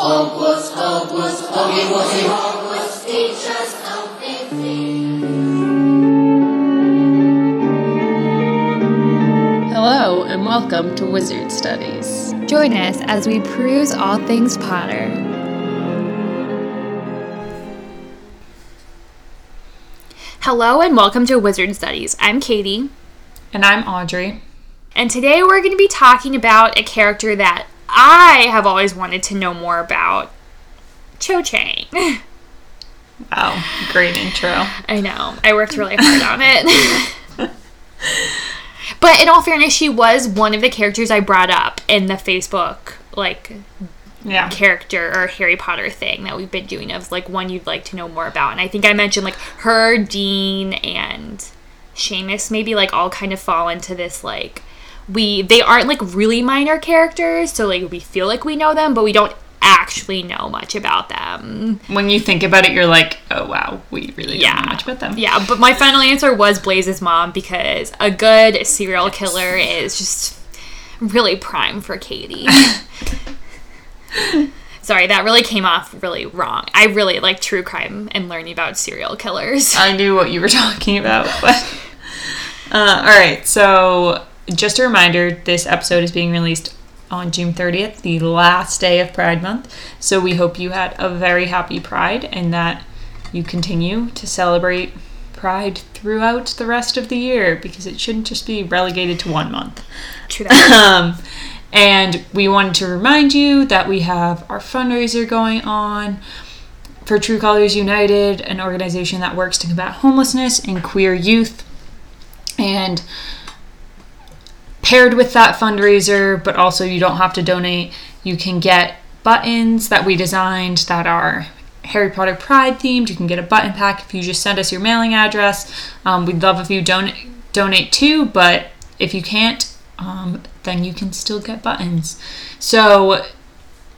Hogwarts, Hogwarts, Hoggy Woggy Hogwarts, teach us Hello, and welcome to Wizard Studies. Join us as we peruse all things Potter. Hello, and welcome to Wizard Studies. I'm Katie, And I'm Audrey. and today we're going to be talking about a character that I have always wanted to know more about Cho Chang. Wow, great intro. I know. I worked really hard on it. but in all fairness, she was one of the characters I brought up in the Facebook like Yeah. character or Harry Potter thing that we've been doing of like one you'd like to know more about. And I think I mentioned like her, Dean, and Seamus maybe like all kind of fall into this like we they aren't like really minor characters, so like we feel like we know them, but we don't actually know much about them. When you think about it, you're like, oh wow, we really don't Yeah. know much about them. Yeah, but my final answer was Blaise's mom because a good serial killer is just really prime for Katie. Sorry, that really came off really wrong. I really like true crime and learning about serial killers. I knew what you were talking about, but. Uh, all right, so just a reminder this episode is being released on June 30th, the last day of Pride Month. So we hope you had a very happy Pride and that you continue to celebrate Pride throughout the rest of the year because it shouldn't just be relegated to one month. True. Um, and we wanted to remind you that we have our fundraiser going on for True Colors United, an organization that works to combat homelessness and queer youth. And paired with that fundraiser, but also you don't have to donate, you can get buttons that we designed that are Harry Potter Pride themed. You can get a button pack if you just send us your mailing address. Um, we'd love if you don- donate too, but if you can't, um, then you can still get buttons. So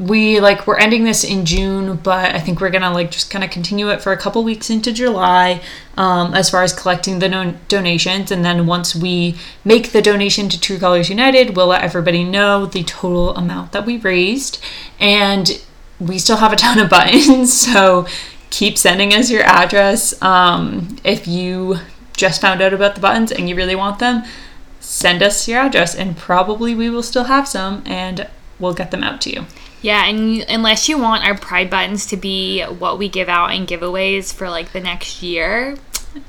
we like we're ending this in June, but I think we're gonna like just kind of continue it for a couple weeks into July, um, as far as collecting the non- donations, and then once we make the donation to True Colors United, we'll let everybody know the total amount that we raised, and we still have a ton of buttons, so keep sending us your address. Um, if you just found out about the buttons and you really want them, send us your address, and probably we will still have some, and we'll get them out to you. Yeah, and you- unless you want our pride buttons to be what we give out in giveaways for like the next year,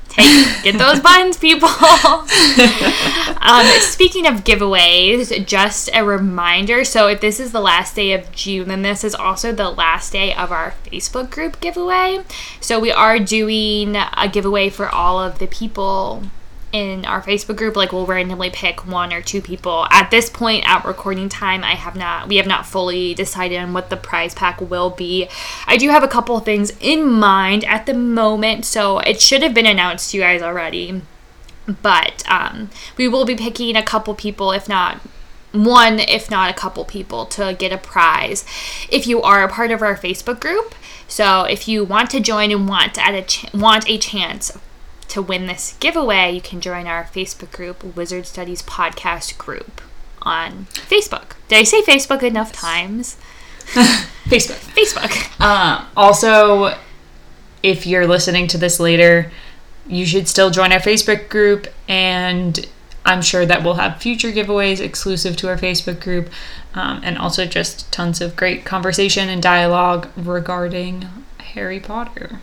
take get those buttons, people. um, speaking of giveaways, just a reminder. So if this is the last day of June, then this is also the last day of our Facebook group giveaway. So we are doing a giveaway for all of the people in our Facebook group, like we'll randomly pick one or two people. At this point, at recording time, I have not, we have not fully decided on what the prize pack will be. I do have a couple things in mind at the moment, so it should have been announced to you guys already. But um, we will be picking a couple people, if not one, if not a couple people, to get a prize if you are a part of our Facebook group. So if you want to join and want to add a ch- want a chance to win this giveaway, you can join our Facebook group, Wizard Studies Podcast Group, on Facebook. Did I say Facebook enough times? Facebook. Facebook. Uh, also, if you're listening to this later, you should still join our Facebook group, and I'm sure that we'll have future giveaways exclusive to our Facebook group, um, and also just tons of great conversation and dialogue regarding Harry Potter.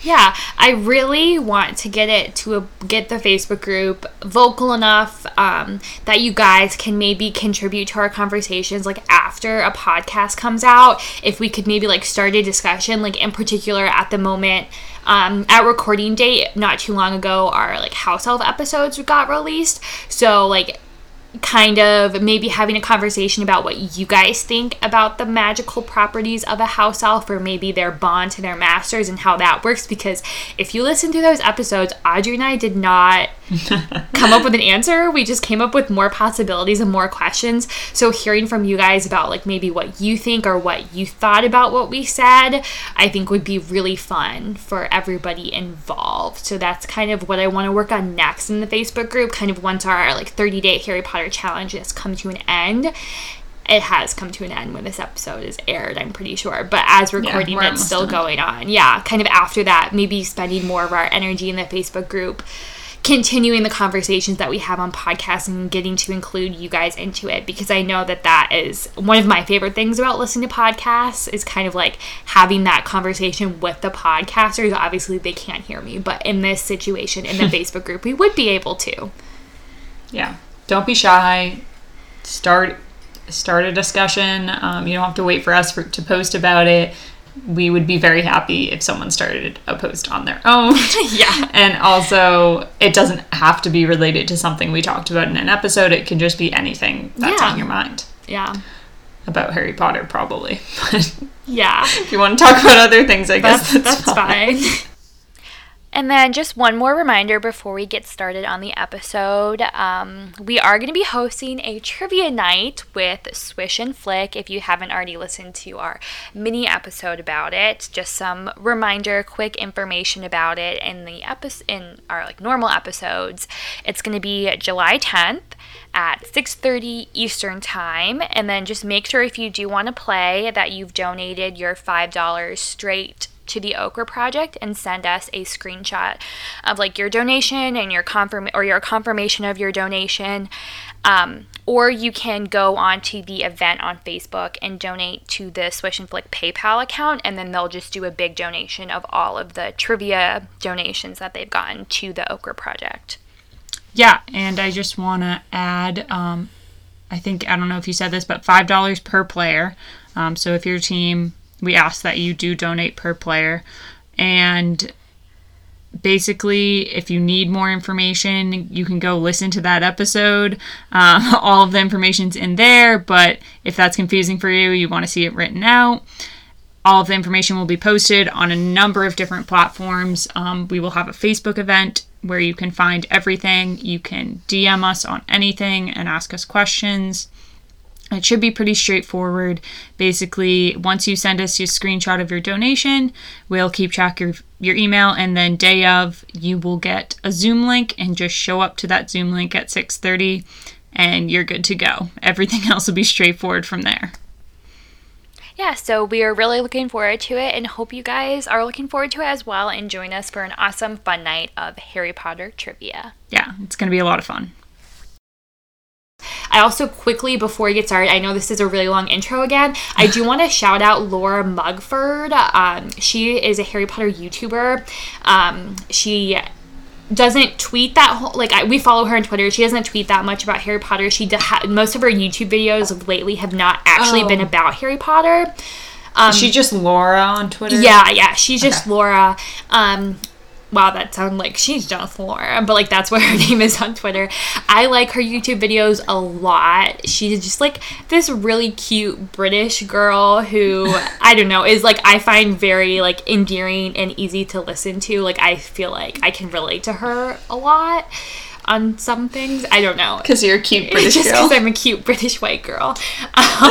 Yeah, I really want to get it to a, get the Facebook group vocal enough um, that you guys can maybe contribute to our conversations like after a podcast comes out. If we could maybe like start a discussion, like in particular at the moment, um, at recording date, not too long ago, our like house elf episodes got released. So like kind of maybe having a conversation about what you guys think about the magical properties of a house elf or maybe their bond to their masters and how that works because if you listen to those episodes audrey and i did not come up with an answer. We just came up with more possibilities and more questions. So hearing from you guys about like maybe what you think or what you thought about what we said i think would be really fun for everybody involved. So that's kind of what i want to work on next in the facebook group kind of once our like 30 day harry potter challenge has come to an end it has come to an end when this episode is aired, I'm pretty sure. But as recording, we're it's still done. going on. Yeah, kind of after that, maybe spending more of our energy in the Facebook group, continuing the conversations that we have on podcasts and getting to include you guys into it because I know that that is one of my favorite things about listening to podcasts is kind of like having that conversation with the podcasters. Obviously, they can't hear me, but in this situation in the Facebook group, we would be able to. Yeah. Don't be shy. Start start a discussion. Um, you don't have to wait for us for, to post about it. We would be very happy if someone started a post on their own. Yeah. And also, it doesn't have to be related to something we talked about in an episode. It can just be anything that's Yeah. on your mind Yeah. about Harry Potter, probably. Yeah. if you want to talk about other things, I guess That's, that's, that's fine. fine. And then just one more reminder before we get started on the episode. Um, we are going to be hosting a trivia night with Swish and Flick. If you haven't already listened to our mini episode about it, just some reminder, quick information about it in the episode in our like normal episodes. It's going to be July 10th at 6:30 Eastern Time and then just make sure if you do want to play that you've donated your $5 straight to the Okra project and send us a screenshot of like your donation and your confirm or your confirmation of your donation. Um, or you can go onto the event on Facebook and donate to the Swish and Flick PayPal account, and then they'll just do a big donation of all of the trivia donations that they've gotten to the Okra project. Yeah, and I just want to add, um, I think, I don't know if you said this, but $5 per player. Um, so if your team, we ask that you do donate per player. And basically, if you need more information, you can go listen to that episode. Um, all of the information's in there, but if that's confusing for you, you want to see it written out. All of the information will be posted on a number of different platforms. Um, we will have a Facebook event where you can find everything. You can DM us on anything and ask us questions. It should be pretty straightforward. Basically, once you send us your screenshot of your donation, we'll keep track of your email, and then day of, you will get a Zoom link and just show up to that Zoom link at 6:30, and you're good to go. Everything else will be straightforward from there. Yeah, so we are really looking forward to it and hope you guys are looking forward to it as well and join us for an awesome fun night of Harry Potter trivia. Yeah, it's gonna be a lot of fun. I also quickly, before we get started, I know this is a really long intro again. I do want to shout out Laura Mugford. Um, she is a Harry Potter YouTuber. Um, she doesn't tweet that whole like I, we follow her on Twitter. She doesn't tweet that much about Harry Potter. She ha- most of her YouTube videos lately have not actually Oh. been about Harry Potter. Um, Is she just Laura on Twitter? yeah, yeah, she's just Okay. Laura. Um, wow, that sounds like she's just Laura, but like that's what her name is on Twitter. I like her YouTube videos a lot. She's just like this really cute British girl who I don't know is like I find very like endearing and easy to listen to. Like I feel like I can relate to her a lot on some things. I don't know because you're a cute British just girl. because I'm a cute British white girl.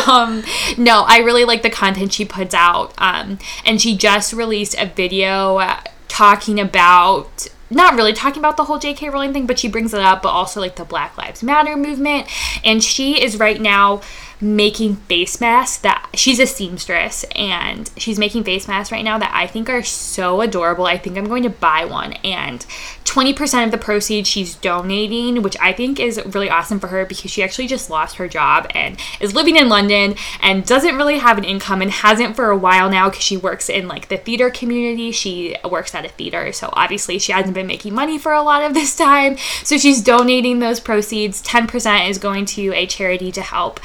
Um, no, I really like the content she puts out. Um, and she just released a video uh, talking about. Not really talking about the whole JK Rowling thing, but she brings it up, but also like the Black Lives Matter movement. And she is right now making face masks that she's a seamstress and she's making face masks right now that I think are so adorable. I think I'm going to buy one and 20% of the proceeds she's donating, which I think is really awesome for her because she actually just lost her job and is living in London and doesn't really have an income and hasn't for a while now because she works in like the theater community. She works at a theater, so obviously she hasn't been making money for a lot of this time. So she's donating those proceeds. 10% is going to a charity to help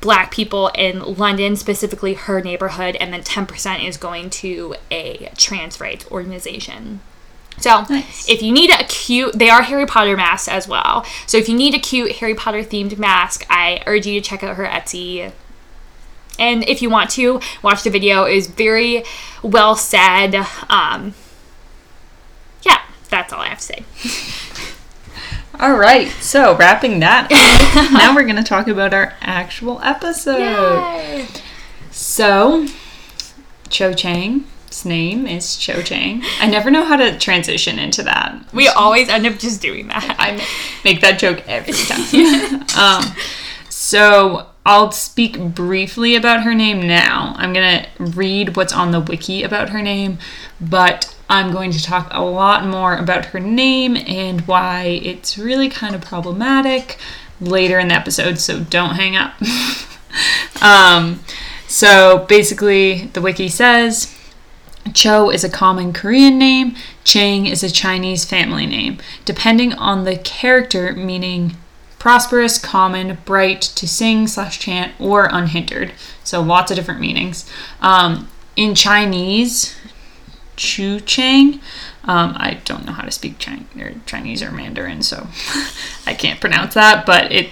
black people in London, specifically her neighborhood, and then 10% is going to a trans rights organization. So, Nice. if you need a cute, they are Harry Potter masks as well. So, if you need a cute Harry Potter themed mask, I urge you to check out her Etsy. And if you want to, watch the video. It is very well said. Um, yeah, that's all I have to say. All right, so wrapping that up, now we're going to talk about our actual episode. Yay! So, Cho Chang's name is Cho Chang. I never know how to transition into that. We always end up just doing that. I make that joke every time. um, so, I'll speak briefly about her name now. I'm going to read what's on the wiki about her name, but I'm going to talk a lot more about her name and why it's really kind of problematic later in the episode, so don't hang up. um, so basically, the wiki says Cho is a common Korean name, Chang is a Chinese family name, depending on the character meaning prosperous, common, bright, to sing slash chant, or unhindered. So lots of different meanings. Um, in Chinese, Chu Chang. Um, I don't know how to speak Chinese or Mandarin, so I can't pronounce that. But it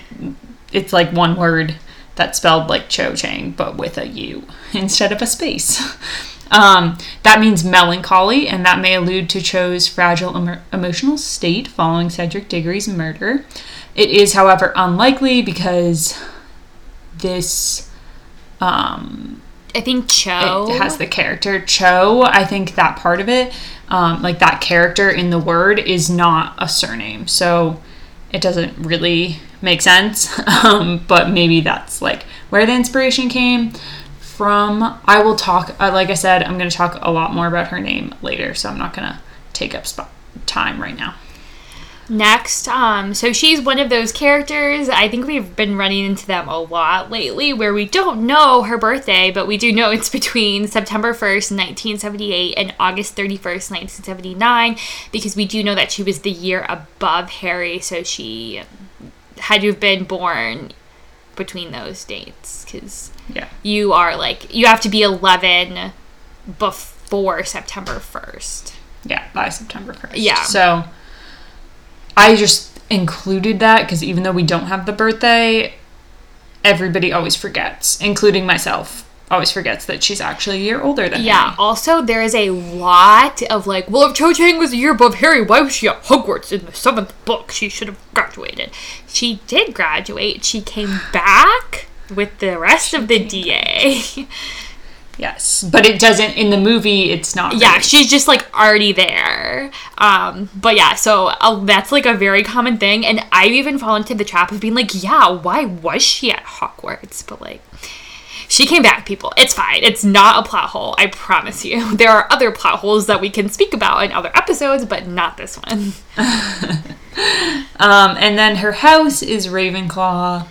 it's like one word that's spelled like Cho Chang, but with a U instead of a space. Um, that means melancholy, and that may allude to Cho's fragile emo- emotional state following Cedric Diggory's murder. It is, however, unlikely because this um, I think Cho. it has the character Cho. I think that part of it, um, like that character in the word, is not a surname. So it doesn't really make sense. um, but maybe that's like where the inspiration came from. I will talk, uh, like I said, I'm going to talk a lot more about her name later. So I'm not going to take up spot- time right now. Next, um, so she's one of those characters. I think we've been running into them a lot lately where we don't know her birthday, but we do know it's between September 1st, 1978 and August 31st, 1979, because we do know that she was the year above Harry, so she had to have been born between those dates, because Yeah. you are like, you have to be 11 before September 1st. Yeah, by September 1st. Yeah. So I just included that because even though we don't have the birthday, everybody always forgets, including myself, always forgets that she's actually a year older than Yeah. Harry. Also, there is a lot of like, well, if Cho Chang was a year above Harry, why was she at Hogwarts in the seventh book? She should have graduated. She did graduate. She came back with the rest of the DA. Yes, but it doesn't in the movie. It's not. yeah, really- she's just like already there. Um, but yeah, so uh, that's like a very common thing, and I've even fallen into the trap of being like, yeah, why was she at Hogwarts? But like. She came back, people. It's fine. It's not a plot hole. I promise you. There are other plot holes that we can speak about in other episodes, but not this one. Um, and then her house is Ravenclaw.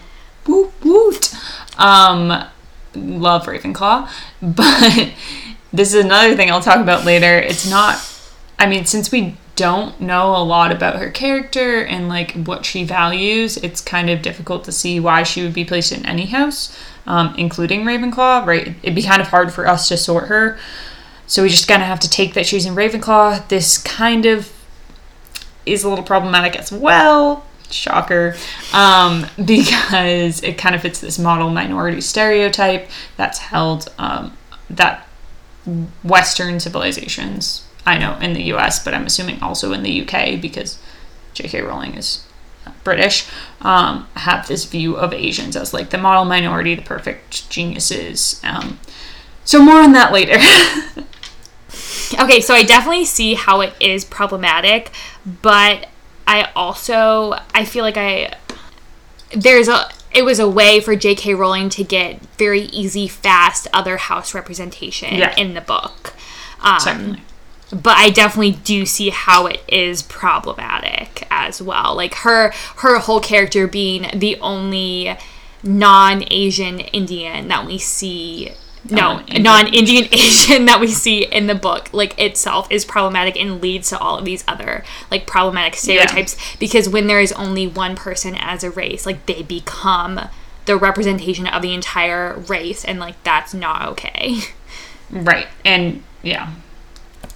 Woot woot. Um, love Ravenclaw, but this is another thing I'll talk about later. It's not. I mean, since we don't know a lot about her character and like what she values, it's kind of difficult to see why she would be placed in any house, um, including Ravenclaw. Right? It'd be kind of hard for us to sort her. So we just kind of have to take that she's in Ravenclaw. This kind of is a little problematic as well. Shocker. Um, because it kind of fits this model minority stereotype that's held um, that Western civilizations, I know in the US, but I'm assuming also in the UK because J.K. Rowling is British, um, have this view of Asians as like the model minority, the perfect geniuses. Um, so more on that later. Okay, so I definitely see how it is problematic, but I also I feel like I there's a it was a way for J.K. Rowling to get very easy, fast other house representation Yeah. in the book. Um, Certainly. but I definitely do see how it is problematic as well. Like her her whole character being the only non-Asian Indian that we see no, Non-Indian. Asian that we see in the book, like itself, is problematic and leads to all of these other like problematic stereotypes. Because when there is only one person as a race, like they become the representation of the entire race, and like that's not okay. Right. And yeah.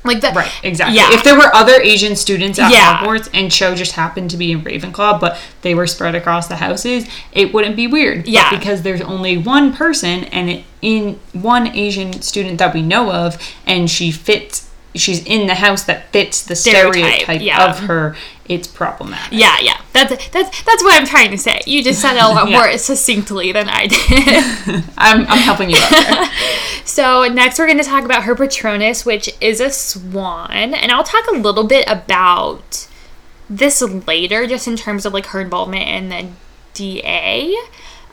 Like that, Right, exactly. Yeah. If there were other Asian students at Yeah. Hogwarts and Cho just happened to be in Ravenclaw, but they were spread across the houses, it wouldn't be weird. But Yeah. because there's only one person and it, in one Asian student that we know of, and she fits, she's in the house that fits the Stereotype, stereotype, yeah. of her, it's problematic. Yeah, yeah. That's that's that's what I'm trying to say. You just said it a lot Yeah. more succinctly than I did. I'm, I'm helping you out there. so next we're going to talk about her Patronus, which is a swan, and I'll talk a little bit about this later, just in terms of like her involvement in the DA.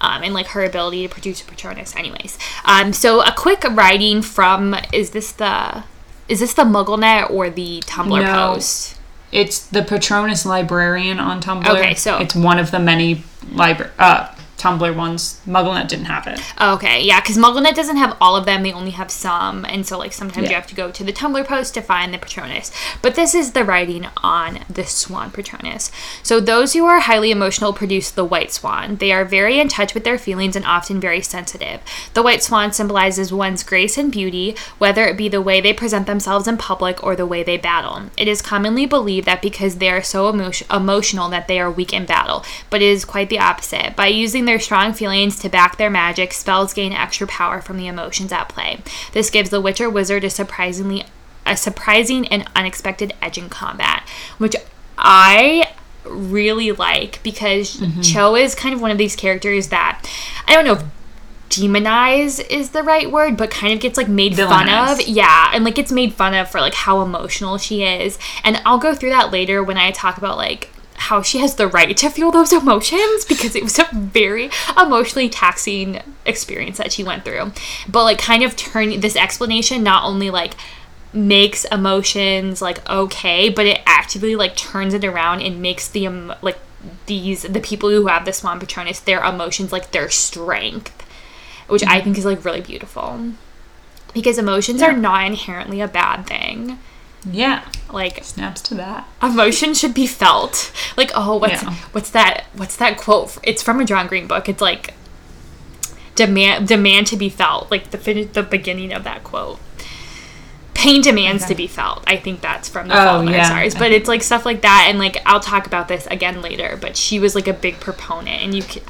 um, and like her ability to produce a Patronus. Anyways, um, so a quick writing from is this the is this the MuggleNet or the Tumblr No. post? It's the Patronus Librarian on Tumblr. Okay, so- it's one of the many libra- uh, Tumblr ones. MuggleNet didn't have it. Okay, yeah, because MuggleNet doesn't have all of them; they only have some, and so like sometimes you have to go to the Tumblr post to find the Patronus. But this is the writing on the Swan Patronus. So those who are highly emotional produce the White Swan. They are very in touch with their feelings and often very sensitive. The White Swan symbolizes one's grace and beauty, whether it be the way they present themselves in public or the way they battle. It is commonly believed that because they are so emo- emotional that they are weak in battle, but it is quite the opposite. By using their strong feelings to back their magic, spells gain extra power from the emotions at play. This gives the witch or wizard a surprisingly a surprising and unexpected edge in combat, which I really like because mm-hmm. Cho is kind of one of these characters that I don't know if demonize is the right word, but kind of gets like made fun of. Yeah, and like gets made fun of for like how emotional she is. And I'll go through that later when I talk about like how she has the right to feel those emotions because it was a very emotionally taxing experience that she went through. But like kind of turn this explanation not only like makes emotions like okay, but it actively like turns it around and makes the emo- like these the people who have the Swan Patronus their emotions like their strength, which I mm-hmm. think is like really beautiful. Because emotions are not inherently a bad thing. Yeah, Like snaps to that. emotion should be felt. Like oh, what's Yeah. what's that? What's that quote? It's from a John Green book. It's like demand demand to be felt. Like the fin- the beginning of that quote. Pain demands to be felt. I think that's from the Oh, Fault in Our yeah. Stars. But it's like stuff like that, and like I'll talk about this again later. But she was like a big proponent, and you can.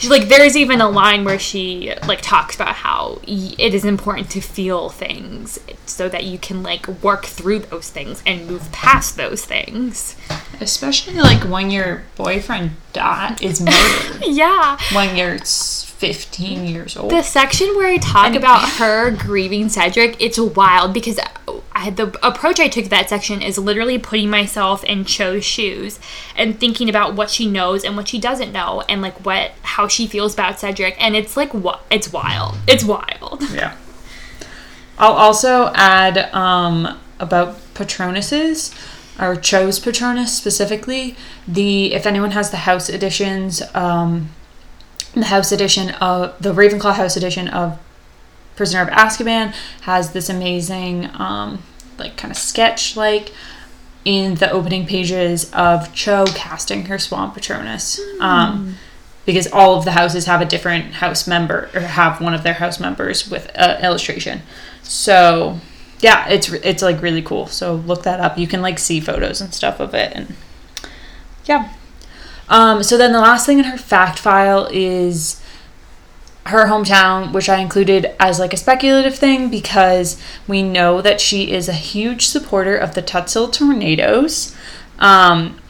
She's like, there's even a line where she like talks about how y- it is important to feel things so that you can like work through those things and move past those things. Especially like when your boyfriend dot is murdered Yeah. when you're s- 15 years old. The section where I talk And- about her grieving Cedric, it's wild because I, the approach I took to that section is literally putting myself in Cho's shoes and thinking about what she knows and what she doesn't know and like what how she feels about Cedric and it's like what it's wild. It's wild. Yeah. I'll also add um, about Patronuses, or Cho's Patronus specifically. The if anyone has the House editions, um, the House edition of the Ravenclaw House edition of Prisoner of Azkaban has this amazing, um, like kind of sketch like in the opening pages of Cho casting her Swan Patronus. Um, because all of the houses have a different house member or have one of their house members with an illustration. So yeah, it's it's like really cool. So look that up. You can like see photos and stuff of it and yeah. Um, so then the last thing in her fact file is her hometown, which I included as like a speculative thing because we know that she is a huge supporter of the Tutshill Tornados. Um,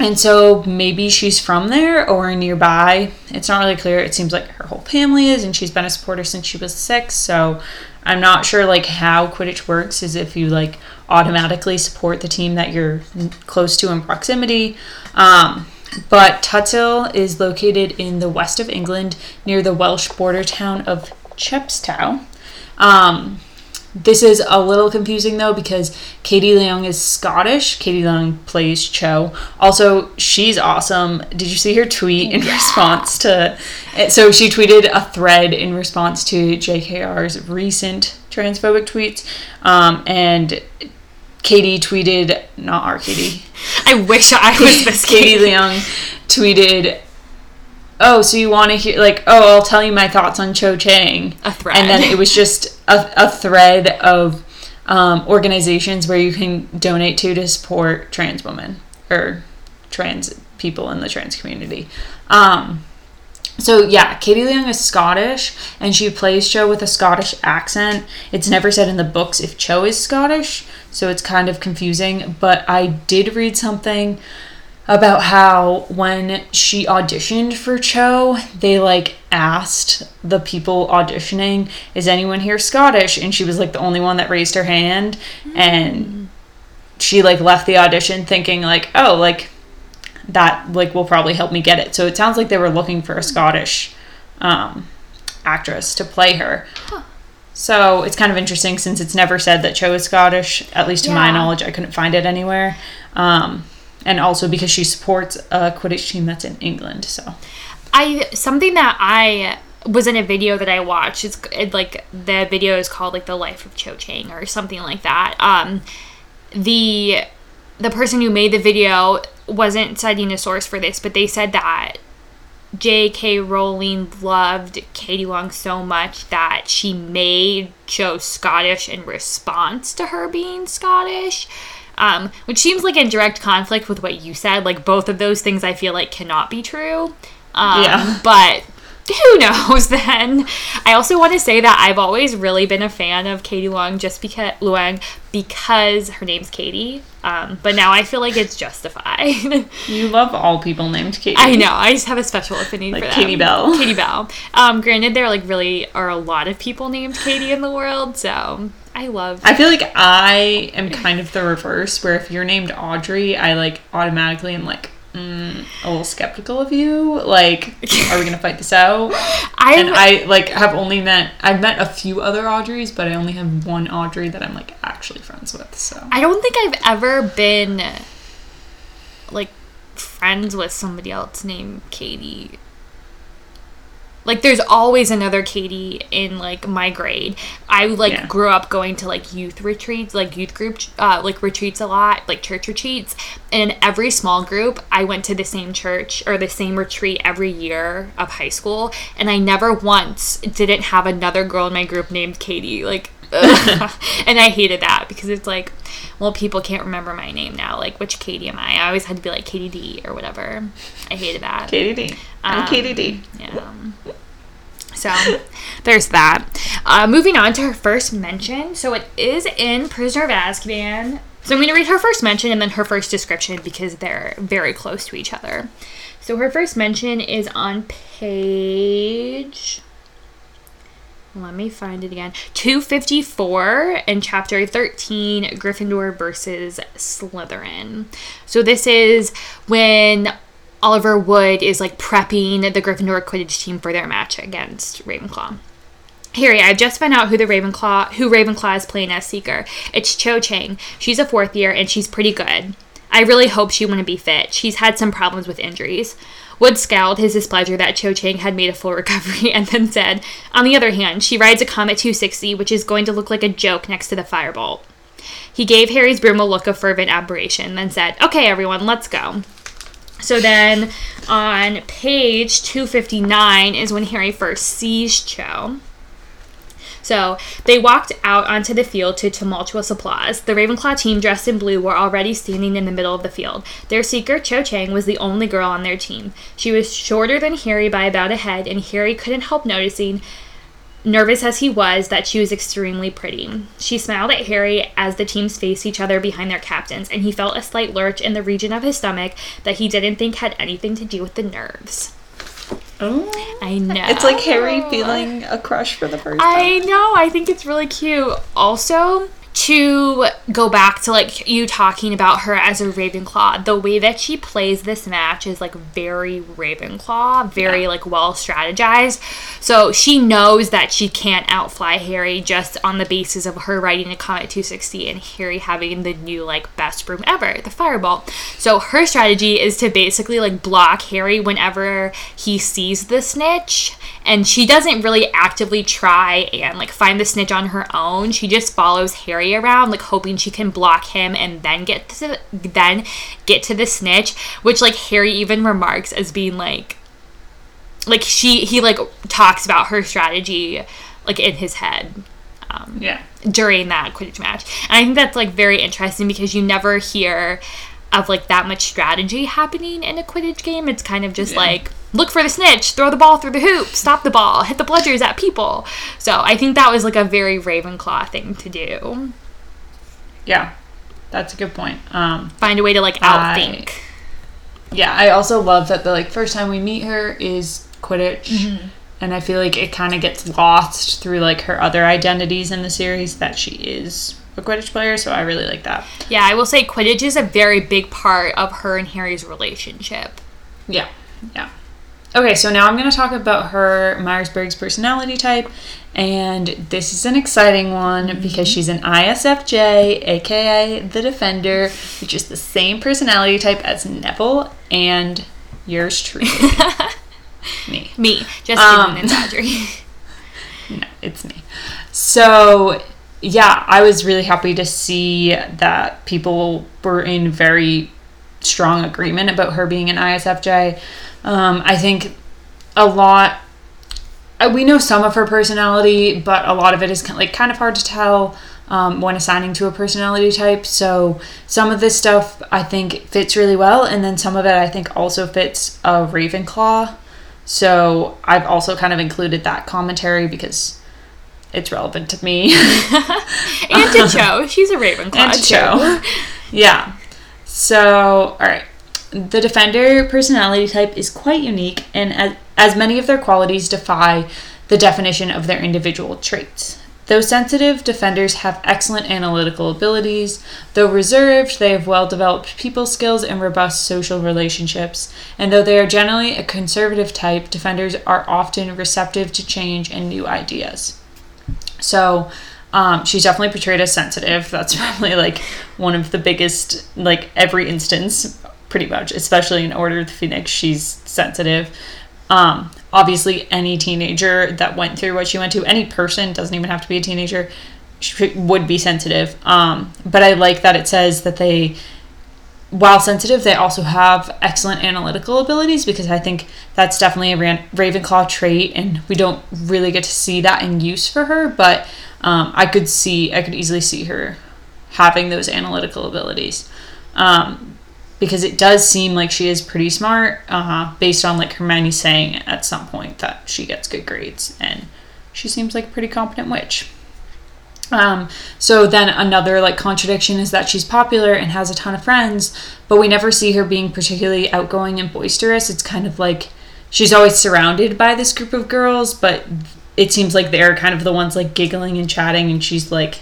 and so maybe she's from there or nearby. It's not really clear. It seems like her whole family is, and she's been a supporter since she was six. So I'm not sure like how Quidditch works. Is if you like automatically support the team that you're close to in proximity. Um, but Tutshill is located in the west of England near the Welsh border town of Chepstow. Um, this is a little confusing though because Katie Leung is Scottish. Katie Leung plays Cho. Also, she's awesome. Did you see her tweet in response to? So she tweeted a thread in response to JKR's recent transphobic tweets, um, and Katie tweeted, not our Katie, I wish I was this Katie Katie. Leung tweeted, "Oh, so you want to hear like, oh, I'll tell you my thoughts on Cho Chang." A thread. And then it was just a, a thread of um, organizations where you can donate to to support trans women or trans people in the trans community. Um, so yeah, Katie Leung is Scottish, and she plays Cho with a Scottish accent. It's never said in the books if Cho is Scottish, so it's kind of confusing. But I did read something about how when she auditioned for Cho, they like asked the people auditioning, "Is anyone here Scottish?" And she was like the only one that raised her hand, and she like left the audition thinking like, "Oh, like that like will probably help me get it. So it sounds like they were looking for a Scottish um, actress to play her. So it's kind of interesting since it's never said that Cho is Scottish. At least to my knowledge, I couldn't find it anywhere. Um, and also because she supports a Quidditch team that's in England. So I something that I was in a video that I watched. It's it, like the video is called like the life of Cho Chang or something like that. Um, the the person who made the video wasn't citing a source for this, but they said that J.K. Rowling loved Katie Leung so much that she made Cho Scottish in response to her being Scottish. Um, which seems like in direct conflict with what you said. Like both of those things I feel like cannot be true. Um, Yeah. But who knows then? I also want to say that I've always really been a fan of Katie Long just because Luang because her name's Katie. Um, but now I feel like it's justified. you love all people named Katie. I know. I just have a special affinity Like for them. Katie Bell. Katie Bell. Um, granted, there like really are a lot of people named Katie in the world, so I love. I feel like I am kind of the reverse, where if you're named Audrey, I like automatically am like mm, a little skeptical of you. Like, are we gonna fight this out? I And I like have only met I've met a few other Audreys, but I only have one Audrey that I'm like actually friends with. So I don't think I've ever been like friends with somebody else named Katie. Like there's always another Katie in like my grade. I like Yeah. grew up going to like youth retreats, like youth group uh, like retreats a lot, like church retreats. And in every small group, I went to the same church or the same retreat every year of high school, and I never once didn't have another girl in my group named Katie. Like. and I hated that because it's like, well, people can't remember my name now. Like, which Katie am I? I always had to be like Katie D or whatever. I hated that. Katie D. I'm Um, Katie D. Yeah. So there's that. Uh, moving on to her first mention. So it is in Prisoner of Azkaban. So I'm going to read her first mention and then her first description because they're very close to each other. So her first mention is on page. Let me find it again. 254 in chapter 13 Gryffindor versus Slytherin. So this is when Oliver Wood is like prepping the Gryffindor Quidditch team for their match against Ravenclaw. Harry, I've just found out who the Ravenclaw who Ravenclaw is playing as Seeker. It's Cho Chang. She's a fourth year and she's pretty good. I really hope she wouldn't be fit. She's had some problems with injuries. Wood scowled his displeasure that Cho Chang had made a full recovery and then said, On the other hand, she rides a Comet 260, which is going to look like a joke next to the Firebolt. He gave Harry's broom a look of fervent admiration, then said, Okay, everyone, let's go. So then on page 259 is when Harry first sees Cho. So they walked out onto the field to tumultuous applause. The Ravenclaw team, dressed in blue, were already standing in the middle of the field. Their seeker, Cho Chang, was the only girl on their team. She was shorter than Harry by about a head, and Harry couldn't help noticing, nervous as he was, that she was extremely pretty. She smiled at Harry as the teams faced each other behind their captains, and he felt a slight lurch in the region of his stomach that he didn't think had anything to do with the nerves. Oh. I know. It's like Harry feeling a crush for the first time. I know. I think it's really cute. Also, to go back to like you talking about her as a Ravenclaw, the way that she plays this match is like very Ravenclaw, very Yeah. like well strategized. So she knows that she can't outfly Harry just on the basis of her riding a Comet 260 and Harry having the new like best broom ever, the Firebolt. So her strategy is to basically like block Harry whenever he sees the snitch and she doesn't really actively try and like find the snitch on her own. She just follows Harry around, like hoping she can block him and then get to then get to the snitch, which like Harry even remarks as being like like she he like talks about her strategy like in his head um, Yeah. during that Quidditch match. And I think that's like very interesting because you never hear of like that much strategy happening in a Quidditch game. It's kind of just Yeah. like look for the snitch, throw the ball through the hoop, stop the ball, hit the bludgers at people. So I think that was like a very Ravenclaw thing to do. Yeah. That's a good point. Um Find a way to like I- outthink. yeah, I also love that the like first time we meet her is Quidditch. Mm-hmm. And I feel like it kind of gets lost through like her other identities in the series that she is a Quidditch player, so I really like that. Yeah, I will say Quidditch is a very big part of her and Harry's relationship. Yeah, yeah. Okay, so now I'm going to talk about her Myers Briggs personality type, and this is an exciting one because she's an ISFJ, aka the Defender, which is the same personality type as Neville and yours truly. me. Me, just Um, and Audrey. No, it's me. So, yeah, I was really happy to see that people were in very strong agreement about her being an ISFJ. Um, I think a lot. uh, We know some of her personality, but a lot of it is like kind of hard to tell um, when assigning to a personality type. So some of this stuff I think fits really well, and then some of it I think also fits a Ravenclaw. So I've also kind of included that commentary because it's relevant to me. and to Cho. She's a Ravenclaw. and to. Cho. yeah. So, all right. The defender personality type is quite unique, and as, as many of their qualities defy the definition of their individual traits. Though sensitive, defenders have excellent analytical abilities. Though reserved, they have well developed people skills and robust social relationships. And though they are generally a conservative type, defenders are often receptive to change and new ideas. So um, she's definitely portrayed as sensitive. That's probably like one of the biggest, like every instance, pretty much, especially in Order of the Phoenix, she's sensitive. Um, obviously, any teenager that went through what she went to, any person, doesn't even have to be a teenager, would be sensitive. Um, but I like that it says that they while sensitive, they also have excellent analytical abilities because I think that's definitely a Ravenclaw trait, and we don't really get to see that in use for her. But um, I could see, I could easily see her having those analytical abilities um, because it does seem like she is pretty smart, uh, based on like Hermione saying at some point that she gets good grades, and she seems like a pretty competent witch. Um, so then another like contradiction is that she's popular and has a ton of friends, but we never see her being particularly outgoing and boisterous. It's kind of like she's always surrounded by this group of girls, but it seems like they're kind of the ones like giggling and chatting, and she's like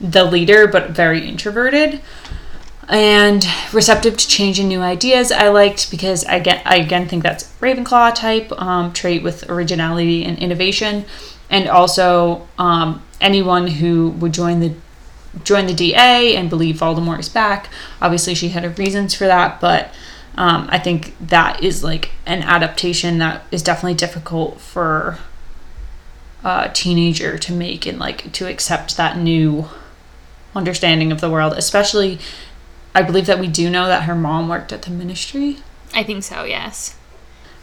the leader, but very introverted and receptive to change and new ideas. I liked because I get I again think that's Ravenclaw type um, trait with originality and innovation, and also um, anyone who would join the join the DA and believe Voldemort is back. Obviously, she had her reasons for that, but um, I think that is like an adaptation that is definitely difficult for a teenager to make and like to accept that new understanding of the world, especially. I believe that we do know that her mom worked at the ministry. I think so, yes.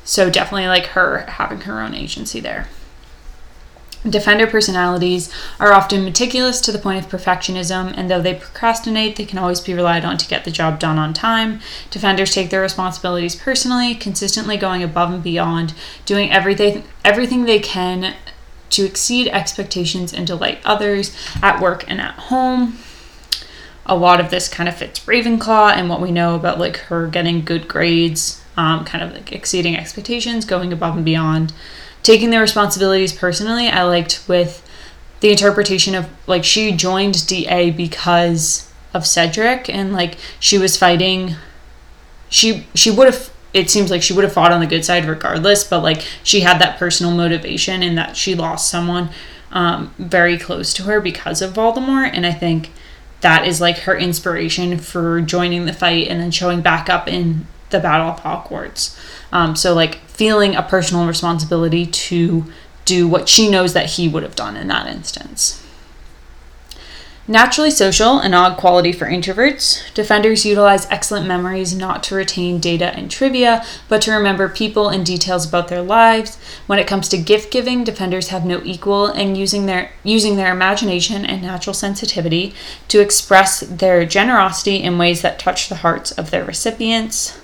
So definitely like her having her own agency there. Defender personalities are often meticulous to the point of perfectionism, and though they procrastinate, they can always be relied on to get the job done on time. Defenders take their responsibilities personally, consistently going above and beyond, doing everything everything they can to exceed expectations and delight others at work and at home a lot of this kind of fits Ravenclaw and what we know about like her getting good grades, um, kind of like exceeding expectations, going above and beyond, taking the responsibilities personally. I liked with the interpretation of like she joined DA because of Cedric and like she was fighting. She she would have. It seems like she would have fought on the good side regardless, but like she had that personal motivation and that she lost someone um, very close to her because of Voldemort, and I think that is like her inspiration for joining the fight and then showing back up in the Battle of Hogwarts. Um, so, like, feeling a personal responsibility to do what she knows that he would have done in that instance. Naturally social, an odd quality for introverts, defenders utilize excellent memories not to retain data and trivia, but to remember people and details about their lives. When it comes to gift giving, defenders have no equal in using their using their imagination and natural sensitivity to express their generosity in ways that touch the hearts of their recipients.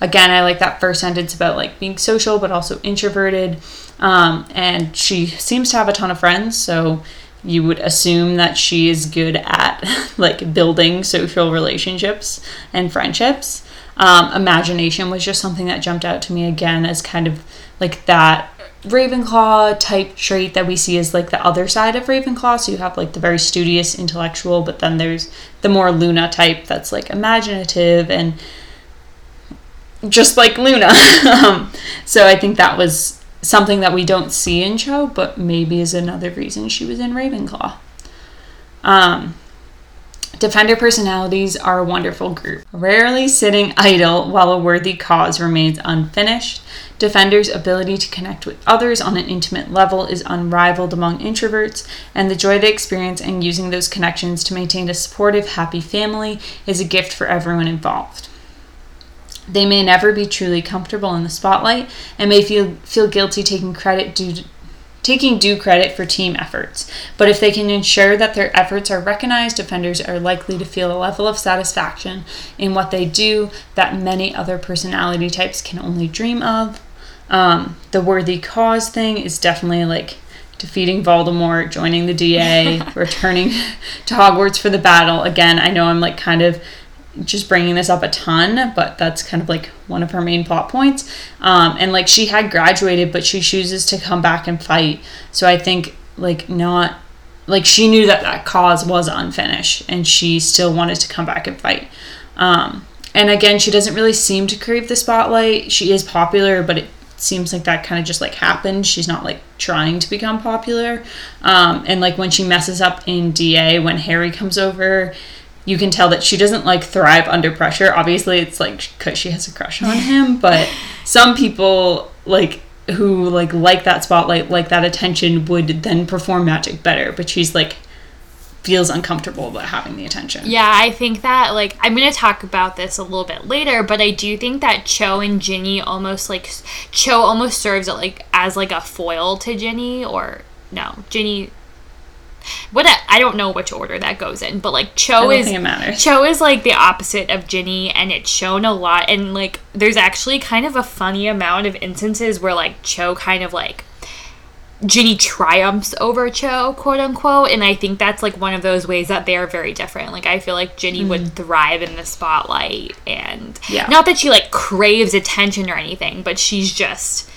Again, I like that first sentence about like being social but also introverted. Um, and she seems to have a ton of friends, so you would assume that she is good at like building social relationships and friendships. Um, imagination was just something that jumped out to me again as kind of like that Ravenclaw type trait that we see is like the other side of Ravenclaw. So you have like the very studious intellectual, but then there's the more Luna type that's like imaginative and just like Luna. um, so I think that was something that we don't see in Cho, but maybe is another reason she was in Ravenclaw. Um, Defender personalities are a wonderful group, rarely sitting idle while a worthy cause remains unfinished. Defender's ability to connect with others on an intimate level is unrivaled among introverts, and the joy they experience in using those connections to maintain a supportive, happy family is a gift for everyone involved. They may never be truly comfortable in the spotlight and may feel feel guilty taking credit due to, taking due credit for team efforts. But if they can ensure that their efforts are recognized, defenders are likely to feel a level of satisfaction in what they do that many other personality types can only dream of. Um, the worthy cause thing is definitely like defeating Voldemort, joining the DA, returning to Hogwarts for the battle. Again, I know I'm like kind of just bringing this up a ton, but that's kind of like one of her main plot points. Um, and like she had graduated, but she chooses to come back and fight. So I think like not like she knew that that cause was unfinished, and she still wanted to come back and fight. Um, and again, she doesn't really seem to crave the spotlight. She is popular, but it seems like that kind of just like happened. She's not like trying to become popular. Um, and like when she messes up in DA, when Harry comes over you can tell that she doesn't like thrive under pressure. Obviously, it's like because she has a crush on him, but some people like who like like that spotlight, like that attention, would then perform magic better. But she's like feels uncomfortable about having the attention. Yeah, I think that like I'm gonna talk about this a little bit later, but I do think that Cho and Ginny almost like Cho almost serves it like as like a foil to Ginny, or no, Ginny what I I don't know which order that goes in, but like Cho is think it matters. Cho is like the opposite of Ginny, and it's shown a lot. And like, there's actually kind of a funny amount of instances where like Cho kind of like Ginny triumphs over Cho, quote unquote. And I think that's like one of those ways that they are very different. Like, I feel like Ginny would mm-hmm. thrive in the spotlight, and Yeah. not that she like craves attention or anything, but she's just.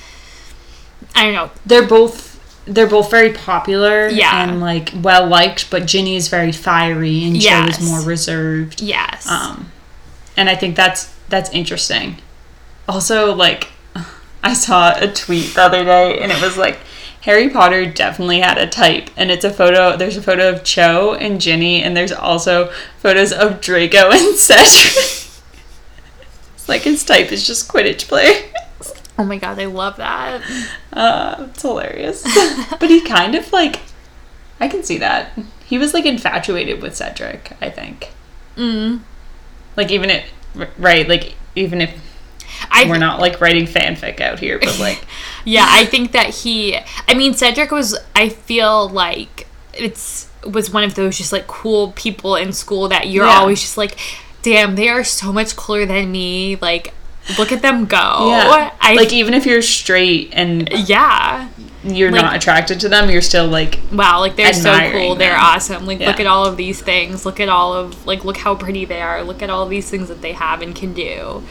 I don't know. They're both they're both very popular Yeah. and like well liked, but Ginny is very fiery and Cho Yes. is more reserved. Yes. Um, and I think that's that's interesting. Also, like I saw a tweet the other day, and it was like Harry Potter definitely had a type, and it's a photo. There's a photo of Cho and Ginny, and there's also photos of Draco and Cedric. it's like his type is just Quidditch player. Oh my god, I love that. Uh, it's hilarious. but he kind of like, I can see that. He was like infatuated with Cedric. I think. Mm. Like even it, right, like even if I we're not like writing fanfic out here, but like Yeah, I think that he. I mean, Cedric was. I feel like it's was one of those just like cool people in school that you're Yeah. always just like, damn, they are so much cooler than me. Like, look at them go. yeah, I like even if you're straight and yeah. you're Like- not attracted to them, you're still like Wow, like they're so cool. They're awesome. Like look at all of these things. Look at all of like look how pretty they are. Look at all these things that they have and can do.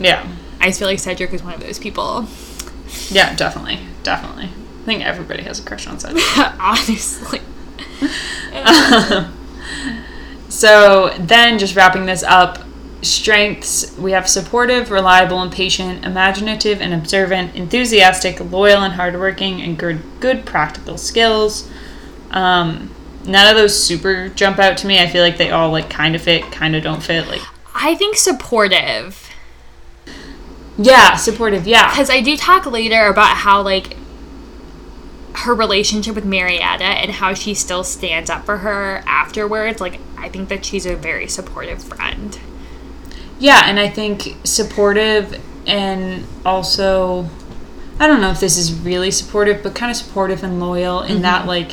yeah, I just feel like Cedric is one of those people. yeah, definitely, definitely. I think everybody has a crush on Cedric. Honestly. So then, just wrapping this up, strengths we have supportive, reliable, and patient, imaginative and observant, enthusiastic, loyal and hardworking, and good good practical skills. Um, none of those super jump out to me. I feel like they all like kind of fit, kind of don't fit. Like I think supportive. yeah, supportive, yeah, because I do talk later about how like her relationship with Marietta and how she still stands up for her afterwards. Like I think that she's a very supportive friend. Yeah, and I think supportive and also I don't know if this is really supportive, but kind of supportive and loyal in mm-hmm. that like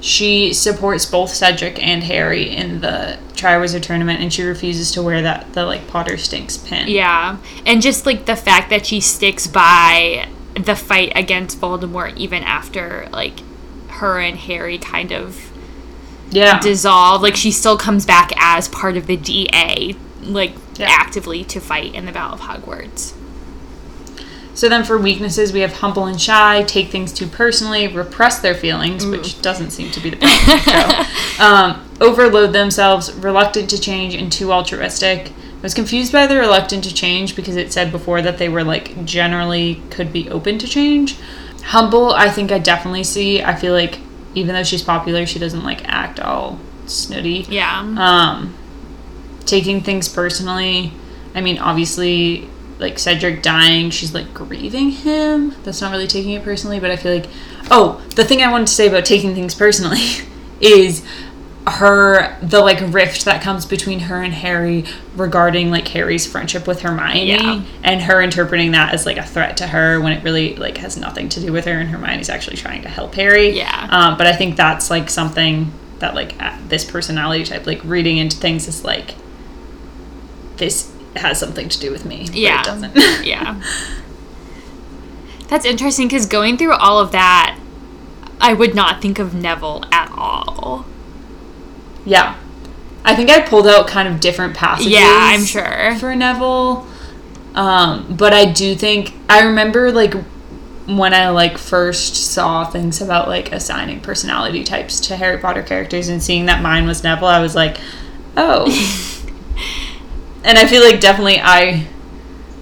she supports both Cedric and Harry in the Triwizard tournament, and she refuses to wear that the like Potter stinks pin. Yeah, and just like the fact that she sticks by the fight against Voldemort even after like her and Harry kind of yeah, dissolve. Like she still comes back as part of the DA, like Yeah. actively to fight in the Battle of Hogwarts. So then for weaknesses, we have humble and shy, take things too personally, repress their feelings, which doesn't seem to be the problem Cho. Um, overload themselves, reluctant to change, and too altruistic. I was confused by the reluctant to change because it said before that they were like generally could be open to change. Humble, I think I definitely see. I feel like even though she's popular, she doesn't like act all snooty. Yeah. Um, taking things personally. I mean, obviously, like Cedric dying, she's like grieving him. That's not really taking it personally, but I feel like, oh, the thing I wanted to say about taking things personally is her the like rift that comes between her and Harry regarding like Harry's friendship with Hermione Yeah. and her interpreting that as like a threat to her when it really like has nothing to do with her and Hermione's actually trying to help Harry. Yeah. Um, but I think that's like something that like this personality type like reading into things is like this has something to do with me. Yeah. It doesn't. yeah. That's interesting because going through all of that, I would not think of Neville at all. Yeah. I think I pulled out kind of different passages. Yeah, I'm sure. For Neville. Um, but I do think I remember like when I like first saw things about like assigning personality types to Harry Potter characters and seeing that mine was Neville, I was like, oh. and I feel like definitely I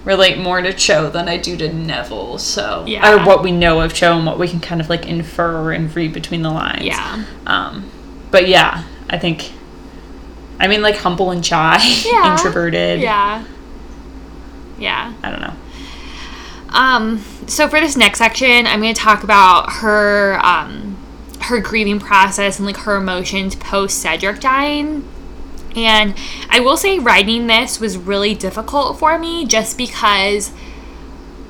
relate more to Cho than I do to Neville. So Yeah. or what we know of Cho and what we can kind of like infer and read between the lines. Yeah. Um, but yeah, I think. I mean, like humble and shy, Yeah. introverted. Yeah. Yeah. I don't know. Um, so for this next section, I'm going to talk about her um, her grieving process and like her emotions post Cedric dying. And I will say writing this was really difficult for me just because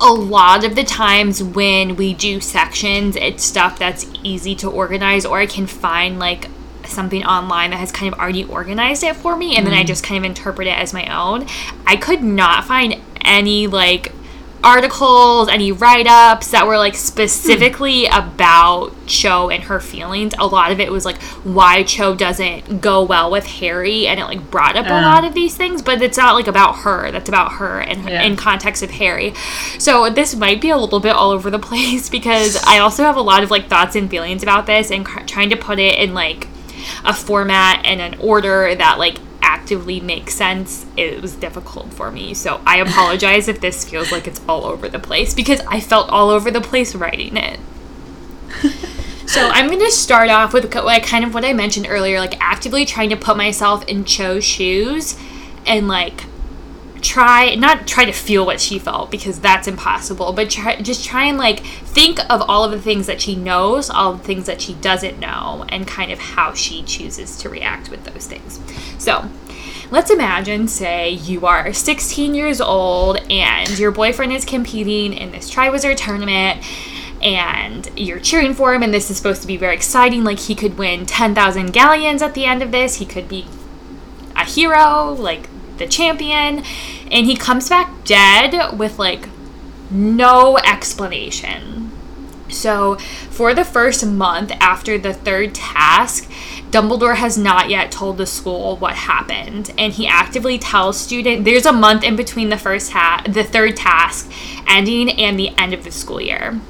a lot of the times when we do sections, it's stuff that's easy to organize or I can find like something online that has kind of already organized it for me and then I mm-hmm. just kind of interpret it as my own. I could not find any like articles, any write ups that were like specifically about Cho and her feelings. A lot of it was like why Cho doesn't go well with Harry, and it like brought up a Uh. lot of these things, but it's not like about her. That's about her and Yeah. in context of Harry. So this might be a little bit all over the place because I also have a lot of like thoughts and feelings about this and cr- trying to put it in like a format and an order that like actively make sense it was difficult for me. So i apologize if this feels like it's all over the place because i felt all over the place writing it. So i'm going to start off with like kind of what i mentioned earlier like actively trying to put myself in cho's shoes and like try not try to feel what she felt because that's impossible but try, just try and like think of all of the things that she knows all the things that she doesn't know and kind of how she chooses to react with those things. So let's imagine say you are 16 years old and your boyfriend is competing in this triwizard tournament and you're cheering for him and this is supposed to be very exciting like he could win 10,000 galleons at the end of this he could be a hero, like the champion, and he comes back dead with like no explanation. So, for the first month after the third task, Dumbledore has not yet told the school what happened, and he actively tells student there's a month in between the first ta- the third task ending and the end of the school year.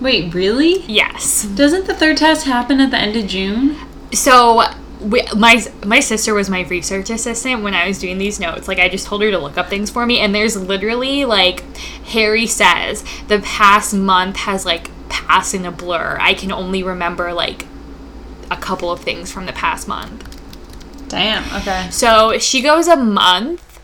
Wait, really? Yes. Doesn't the third test happen at the end of June? so we, my my sister was my research assistant when I was doing these notes. Like I just told her to look up things for me, and there's literally like Harry says the past month has like passed in a blur. I can only remember like a couple of things from the past month. Damn. Okay. So she goes a month,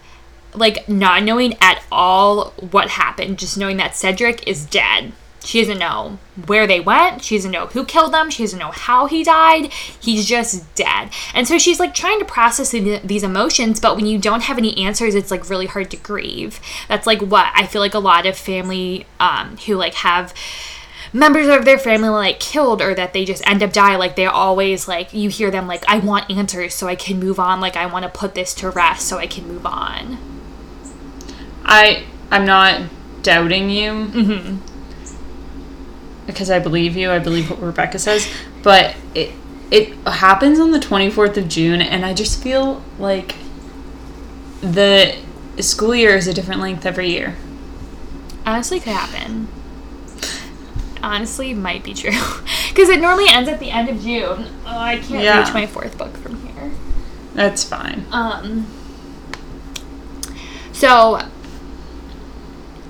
like not knowing at all what happened, just knowing that Cedric is dead. She doesn't know where they went. She doesn't know who killed them. She doesn't know how he died. He's just dead. And so she's like trying to process these emotions, but when you don't have any answers, it's like really hard to grieve. That's like what I feel like a lot of family um, who like have members of their family like killed or that they just end up die like they're always like you hear them like i want answers so i can move on like i want to put this to rest so i can move on I I'm not doubting you mm-hmm. Because I believe you. I believe what Rebecca says, but it it happens on the 24th of June, and I just feel like the school year is a different length every year. Honestly, could happen. Honestly, might be true. Because it normally ends at the end of June. Oh, I can't Yeah. reach my fourth book from here. That's fine. Um. So,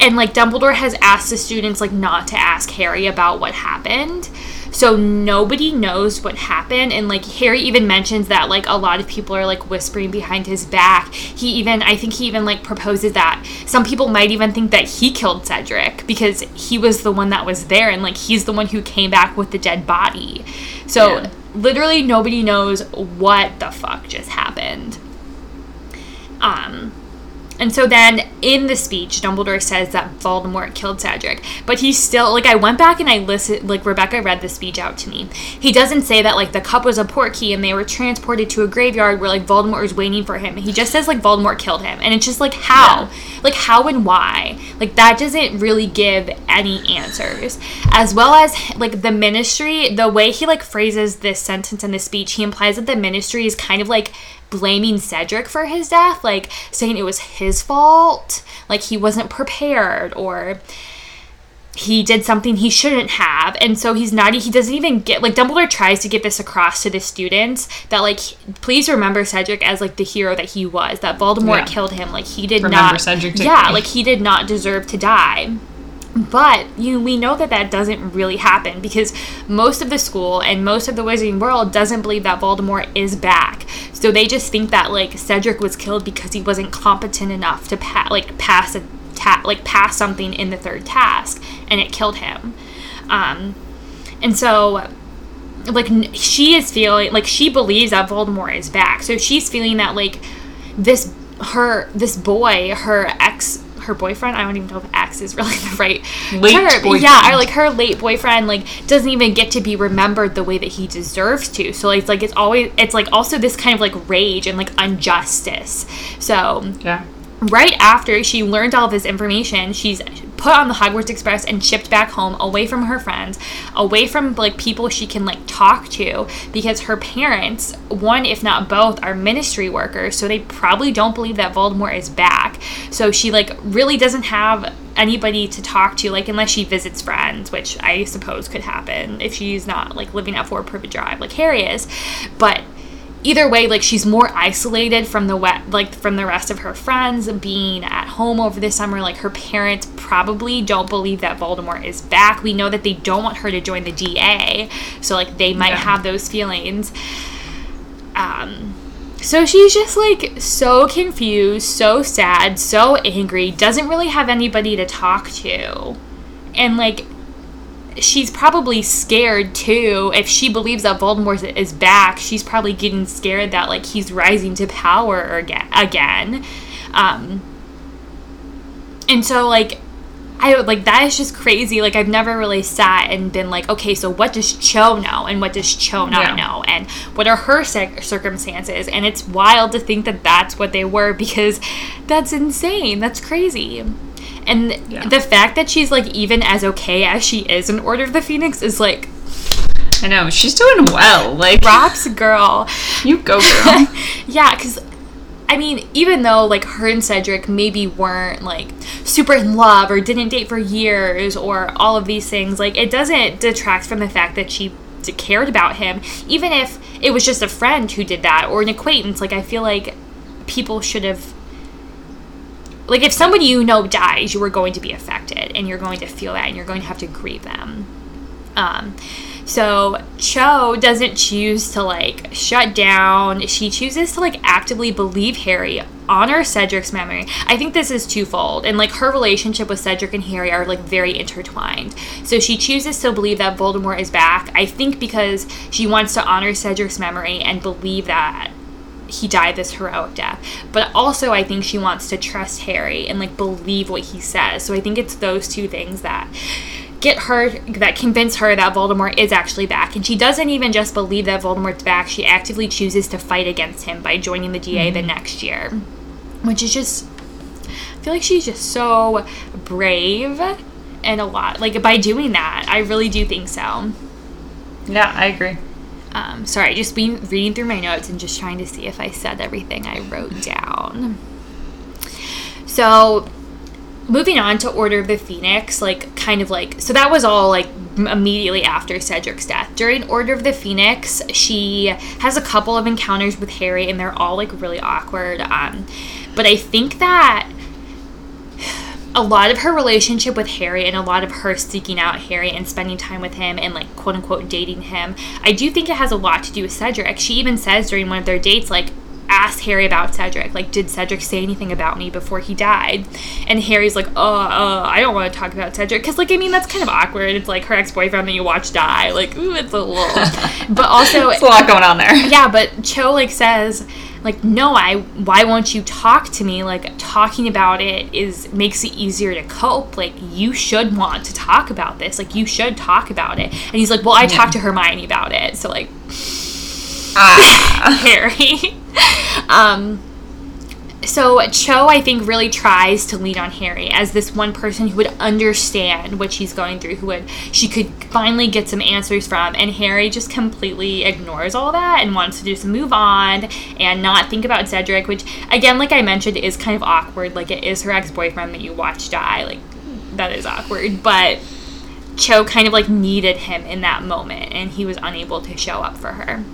and like Dumbledore has asked the students like not to ask Harry about what happened. So nobody knows what happened and like Harry even mentions that like a lot of people are like whispering behind his back. He even I think he even like proposes that some people might even think that he killed Cedric because he was the one that was there and like he's the one who came back with the dead body. So Yeah. literally nobody knows what the fuck just happened. Um, and so then in the speech, Dumbledore says that Voldemort killed Cedric, but he's still like I went back and I listened like Rebecca read the speech out to me. He doesn't say that like the cup was a portkey and they were transported to a graveyard where like Voldemort was waiting for him. He just says like Voldemort killed him, and it's just like how, like how and why, like that doesn't really give any answers. As well as like the Ministry, the way he like phrases this sentence in the speech, he implies that the Ministry is kind of like blaming Cedric for his death, like saying it was his fault, like he wasn't prepared or he did something he shouldn't have. And so he's not he doesn't even get like Dumbledore tries to get this across to the students that like please remember Cedric as like the hero that he was, that Voldemort Yeah. killed him, like he did Remember not Cedric Yeah, like he did not deserve to die. But you we know that that doesn't really happen because most of the school and most of the wizarding world doesn't believe that Voldemort is back. So they just think that like Cedric was killed because he wasn't competent enough to pa- like pass a ta- like pass something in the third task and it killed him. Um and so like she is feeling like she believes that Voldemort is back. So she's feeling that like this her this boy, her ex her boyfriend, I don't even know if ex is really the right Late term. boyfriend. Yeah, or like her late boyfriend like doesn't even get to be remembered the way that he deserves to. So it's like it's always it's like also this kind of like rage and like injustice. So Yeah. Right after she learned all this information, she's put on the Hogwarts Express and shipped back home away from her friends, away from like people she can like talk to because her parents, one if not both, are ministry workers, so they probably don't believe that Voldemort is back. So she like really doesn't have anybody to talk to like unless she visits friends, which I suppose could happen if she's not like living at Four Privet Drive like Harry is. But either way like she's more isolated from the wet like from the rest of her friends being at home over the summer. Like her parents probably don't believe that Voldemort is back. We know that they don't want her to join the DA so like they might Yeah. have those feelings. Um so she's just like so confused so sad so angry doesn't really have anybody to talk to. And like she's probably scared too. If she believes that Voldemort is back, she's probably getting scared that like he's rising to power again. Again, um, and so like. I would like that is just crazy. Like I've never really sat and been like, okay, so what does Cho know and what does Cho not Yeah. know and what are her cir- circumstances? And it's wild to think that that's what they were because that's insane. That's crazy. And Yeah. the fact that she's like even as okay as she is in Order of the Phoenix is like I know. She's doing well. Like, props, girl. you go, girl. yeah, because I mean, even though like her and Cedric maybe weren't like super in love or didn't date for years or all of these things, like it doesn't detract from the fact that she cared about him, even if it was just a friend who did that or an acquaintance. Like I feel like people should have. Like if somebody you know dies, you are going to be affected, and you're going to feel that, and you're going to have to grieve them. Um, so Cho doesn't choose to like shut down. She chooses to like actively believe Harry, honor Cedric's memory. I think this is twofold, and like her relationship with Cedric and Harry are like very intertwined. So she chooses to believe that Voldemort is back. I think because she wants to honor Cedric's memory and believe that he died this heroic death. But also I think she wants to trust Harry and like believe what he says. So I think it's those two things that get her that convince her that Voldemort is actually back. And she doesn't even just believe that Voldemort's back, she actively chooses to fight against him by joining the DA the mm-hmm. next year. Which is just I feel like she's just so brave and a lot like by doing that. I really do think so. yeah, I agree. Um, sorry, just been reading through my notes and just trying to see if I said everything I wrote down. So, moving on to Order of the Phoenix, like kind of like so that was all like immediately after Cedric's death. During Order of the Phoenix, she has a couple of encounters with Harry, and they're all like really awkward. Um, but I think that a lot of her relationship with Harry and a lot of her seeking out Harry and spending time with him and like quote unquote dating him, I do think it has a lot to do with Cedric. She even says during one of their dates, like, asked Harry about Cedric. Like, did Cedric say anything about me before he died? And Harry's like, oh, uh, I don't want to talk about Cedric. Because, like, I mean, that's kind of awkward. It's like her ex boyfriend that you watch die. Like, ooh, it's a little. but also. It's a lot going on there. Yeah, but Cho, like, says, like, no, I. Why won't you talk to me? Like, talking about it is makes it easier to cope. Like, you should want to talk about this. Like, you should talk about it. And he's like, well, I talked to Hermione about it. So, like, Ah. Harry. um, so Cho, I think, really tries to lean on Harry as this one person who would understand what she's going through, who would she could finally get some answers from, and Harry just completely ignores all that and wants to just move on and not think about Cedric, which again, like I mentioned, is kind of awkward. Like it is her ex boyfriend that you watch die. Like that is awkward, but. Cho kind of like needed him in that moment, and he was unable to show up for her.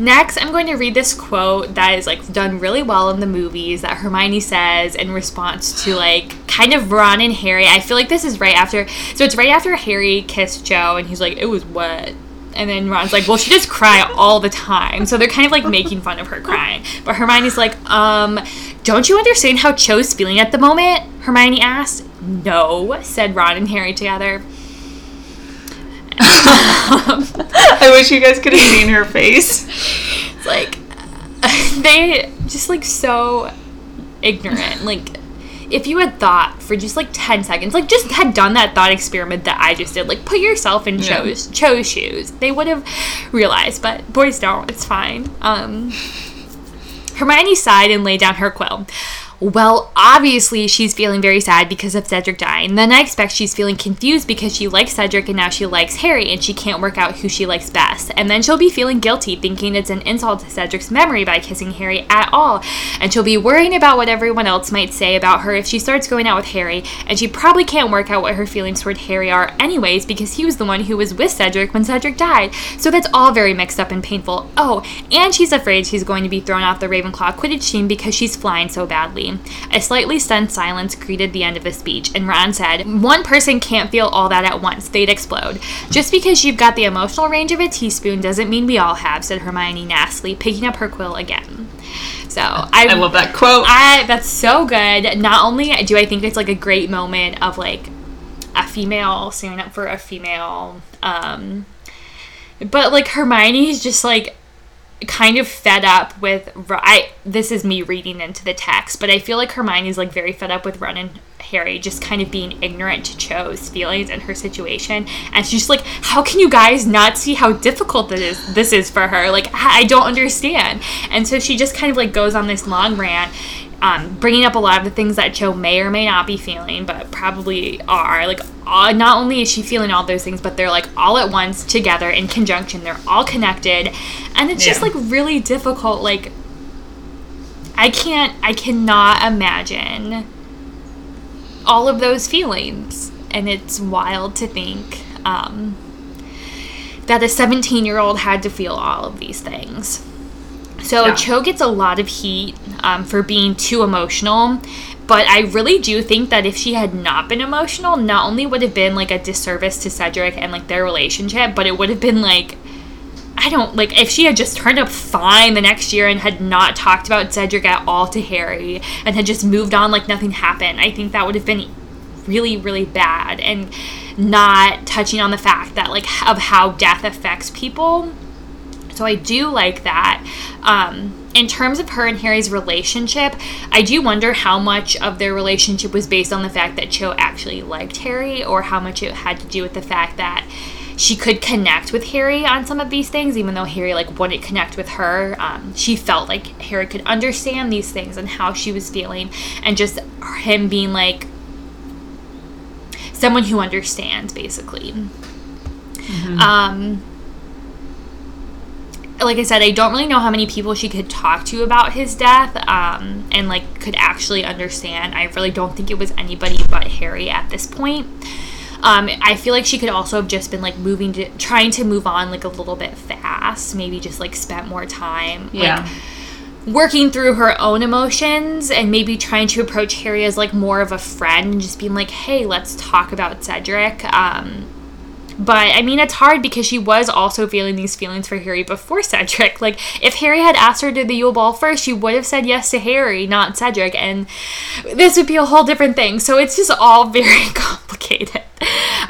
Next, I'm going to read this quote that is like done really well in the movies that Hermione says in response to like kind of Ron and Harry. I feel like this is right after, so it's right after Harry kissed Cho and he's like, it was wet. And then Ron's like, well, she just cry all the time. So they're kind of like making fun of her crying. But Hermione's like, um, don't you understand how Cho's feeling at the moment? Hermione asked. No, said Ron and Harry together. I wish you guys could have seen her face. It's like they just like so ignorant. Like if you had thought for just like 10 seconds, like just had done that thought experiment that I just did, like put yourself in Yeah. Cho's Cho's shoes, they would have realized, but boys don't. It's fine. Um Hermione sighed and laid down her quill. Well, obviously she's feeling very sad because of Cedric dying. Then I expect she's feeling confused because she likes Cedric and now she likes Harry and she can't work out who she likes best. And then she'll be feeling guilty thinking it's an insult to Cedric's memory by kissing Harry at all. And she'll be worrying about what everyone else might say about her if she starts going out with Harry. And she probably can't work out what her feelings toward Harry are anyways because he was the one who was with Cedric when Cedric died. So that's all very mixed up and painful. Oh, and she's afraid she's going to be thrown off the Ravenclaw Quidditch team because she's flying so badly. A slightly stunned silence greeted the end of the speech, and Ron said, One person can't feel all that at once, they'd explode. Just because you've got the emotional range of a teaspoon doesn't mean we all have, said Hermione nastily, picking up her quill again. So I, I love that quote. I that's so good. Not only do I think it's like a great moment of like a female standing up for a female, um, but like Hermione's just like kind of fed up with I this is me reading into the text, but I feel like Hermione's like very fed up with Ron and Harry just kind of being ignorant to Cho's feelings and her situation. And she's just like, how can you guys not see how difficult this is this is for her? Like I don't understand. And so she just kind of like goes on this long rant um, bringing up a lot of the things that Cho may or may not be feeling, but probably are. Like, uh, not only is she feeling all those things, but they're like all at once together in conjunction. They're all connected, and it's just like really difficult. Like, I can't, I cannot imagine all of those feelings, and it's wild to think um, that a 17 year old had to feel all of these things. So Yeah. Cho gets a lot of heat um, for being too emotional, but I really do think that if she had not been emotional, not only would have been like a disservice to Cedric and like their relationship, but it would have been like I don't like if she had just turned up fine the next year and had not talked about Cedric at all to Harry and had just moved on like nothing happened. I think that would have been really really bad and not touching on the fact that like of how death affects people so I do like that. Um, in terms of her and Harry's relationship, I do wonder how much of their relationship was based on the fact that Cho actually liked Harry, or how much it had to do with the fact that she could connect with Harry on some of these things, even though Harry like wouldn't connect with her. Um, she felt like Harry could understand these things and how she was feeling, and just him being like someone who understands, basically. Um, like I said, I don't really know how many people she could talk to about his death um, and like could actually understand. I really don't think it was anybody but Harry at this point. Um, I feel like she could also have just been like moving to trying to move on like a little bit fast, maybe just like spent more time. Yeah. Like, working through her own emotions and maybe trying to approach Harry as like more of a friend and just being like, hey, let's talk about Cedric. Um, but I mean, it's hard because she was also feeling these feelings for Harry before Cedric. Like, if Harry had asked her to the Yule Ball first, she would have said yes to Harry, not Cedric, and this would be a whole different thing. So it's just all very complicated.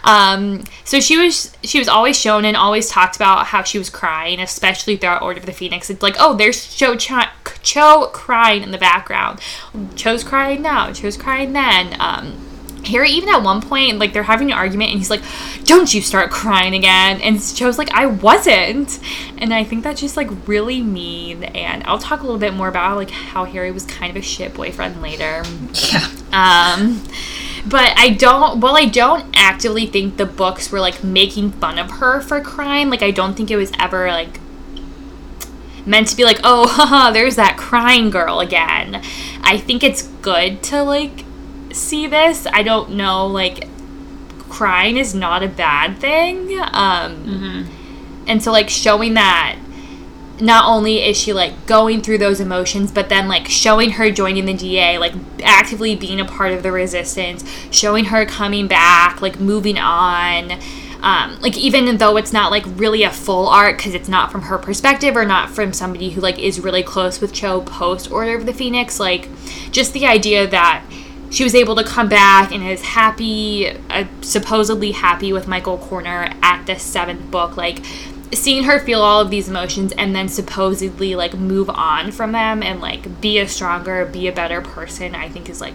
Um, so she was she was always shown and always talked about how she was crying, especially throughout Order of the Phoenix. It's like, oh, there's Cho Cho crying in the background. Cho's crying now. Cho's crying then. Um, Harry, even at one point, like they're having an argument, and he's like, "Don't you start crying again?" And Cho's like, "I wasn't," and I think that's just like really mean. And I'll talk a little bit more about like how Harry was kind of a shit boyfriend later. Yeah. Um, but I don't. Well, I don't actively think the books were like making fun of her for crying. Like I don't think it was ever like meant to be like, oh, haha, there's that crying girl again. I think it's good to like see this. I don't know, like crying is not a bad thing. Um, and so like showing that not only is she like going through those emotions, but then like showing her joining the DA, like actively being a part of the resistance, showing her coming back, like moving on. Um, like even though it's not like really a full arc because it's not from her perspective or not from somebody who like is really close with Cho post Order of the Phoenix, like just the idea that she was able to come back and is happy, uh, supposedly happy with Michael Corner at the seventh book, like seeing her feel all of these emotions and then supposedly like move on from them and like be a stronger, be a better person, I think is like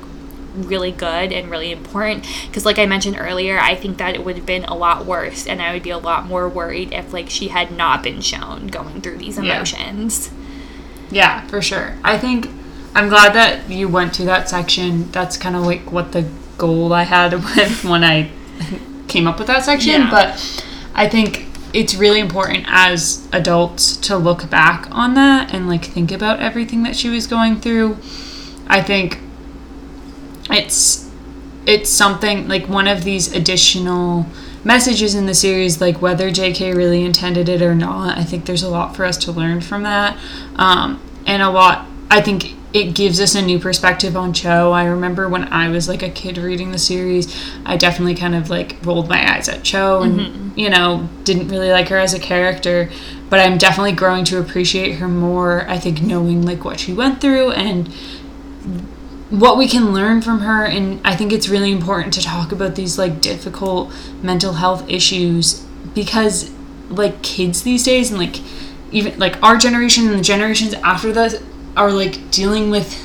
really good and really important because like I mentioned earlier, I think that it would have been a lot worse and I would be a lot more worried if like she had not been shown going through these Yeah. emotions. Yeah, for sure. I think I'm glad that you went to that section. That's kind of like what the goal I had when I came up with that section. Yeah. But I think it's really important as adults to look back on that and like think about everything that she was going through. I think it's it's something like one of these additional messages in the series like whether jk really intended it or not i think there's a lot for us to learn from that um, and a lot i think it gives us a new perspective on cho. I remember when i was like a kid reading the series i definitely kind of like rolled my eyes at cho and mm-hmm. you know didn't really like her as a character but i'm definitely growing to appreciate her more i think knowing like what she went through and what we can learn from her. And i think it's really important to talk about these like difficult mental health issues because like kids these days and like even like our generation and the generations after that are like dealing with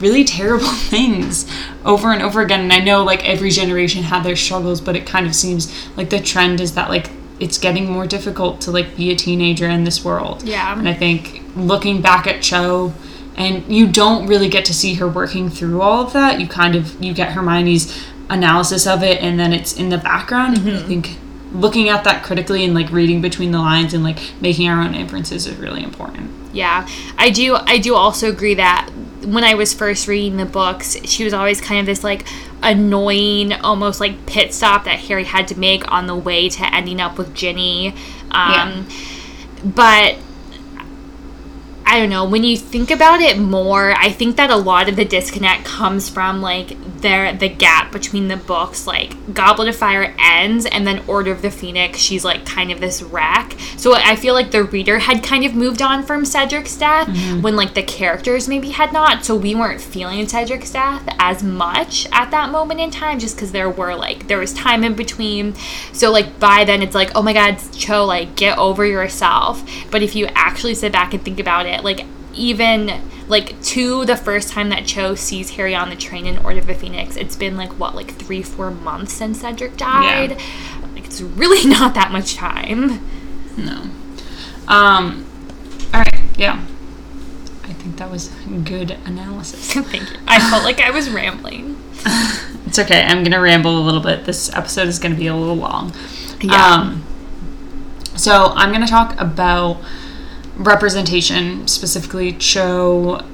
really terrible things over and over again. And i know like every generation had their struggles but it kind of seems like the trend is that like it's getting more difficult to like be a teenager in this world. Yeah. and i think looking back at cho and you don't really get to see her working through all of that. You kind of you get hermione's analysis of it and then it's in the background. And i mm-hmm. think looking at that critically and like reading between the lines and like making our own inferences is really important Yeah, I do. I do also agree that when I was first reading the books, she was always kind of this like annoying, almost like pit stop that Harry had to make on the way to ending up with Ginny. Um, But I don't know. When you think about it more, I think that a lot of the disconnect comes from like there the gap between the books. Like Goblet of Fire ends, and then Order of the Phoenix, she's like kind of this wreck. So I feel like the reader had kind of moved on from Cedric's death mm-hmm. when like the characters maybe had not. So we weren't feeling Cedric's death as much at that moment in time, just because there were like there was time in between. So like by then it's like oh my God, Cho, like get over yourself. But if you actually sit back and think about it, like even like to the first time that Cho sees Harry on the train in Order of the Phoenix, it's been like what, like three, four months since Cedric died. Yeah. Like it's really not that much time. no um all right yeah i think that was good analysis Thank you. I felt like I was rambling. It's okay. I'm gonna ramble a little bit. This episode is gonna be a little long. Yeah. Um, so I'm gonna talk about representation, specifically Cho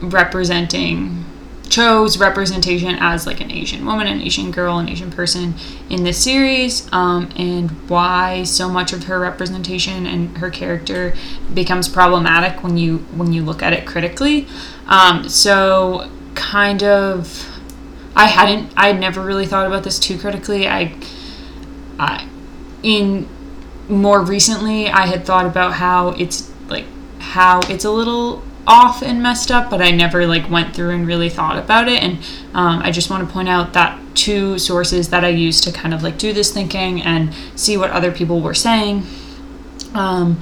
representing Cho's representation as like an Asian woman, an Asian girl, an Asian person in this series, um, and why so much of her representation and her character becomes problematic when you when you look at it critically. Um, so kind of, I hadn't, I never really thought about this too critically. I, I, in more recently, I had thought about how it's like how it's a little off and messed up, but I never like went through and really thought about it. And um, I just want to point out that two sources that I used to kind of like do this thinking and see what other people were saying. Um,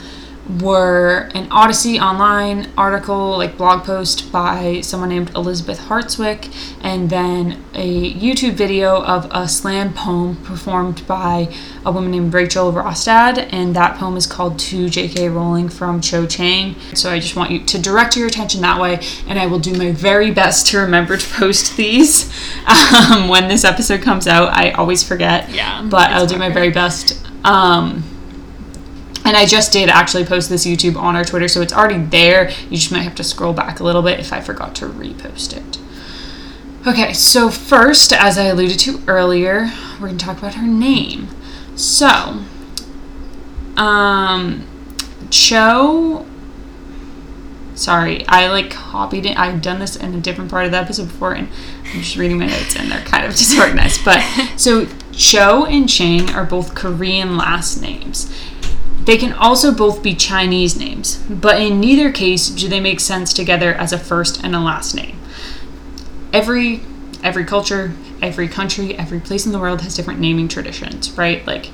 were an Odyssey online article, like blog post by someone named Elizabeth Hartswick, and then a YouTube video of a slam poem performed by a woman named Rachel Rostad, and that poem is called To J.K. Rowling from Cho Chang. So I just want you to direct your attention that way, and I will do my very best to remember to post these um, when this episode comes out. I always forget, Yeah, but I'll do my very best. Um, and I just did actually post this YouTube on our Twitter, so it's already there. You just might have to scroll back a little bit if I forgot to repost it. Okay, so first, as I alluded to earlier, we're going to talk about her name. So, um, Cho. Sorry, I like copied it. I've done this in a different part of the episode before, and I'm just reading my notes, and they're kind of disorganized. But so Cho and Chang are both Korean last names. They can also both be Chinese names, but in neither case do they make sense together as a first and a last name. Every every culture, every country, every place in the world has different naming traditions, right? Like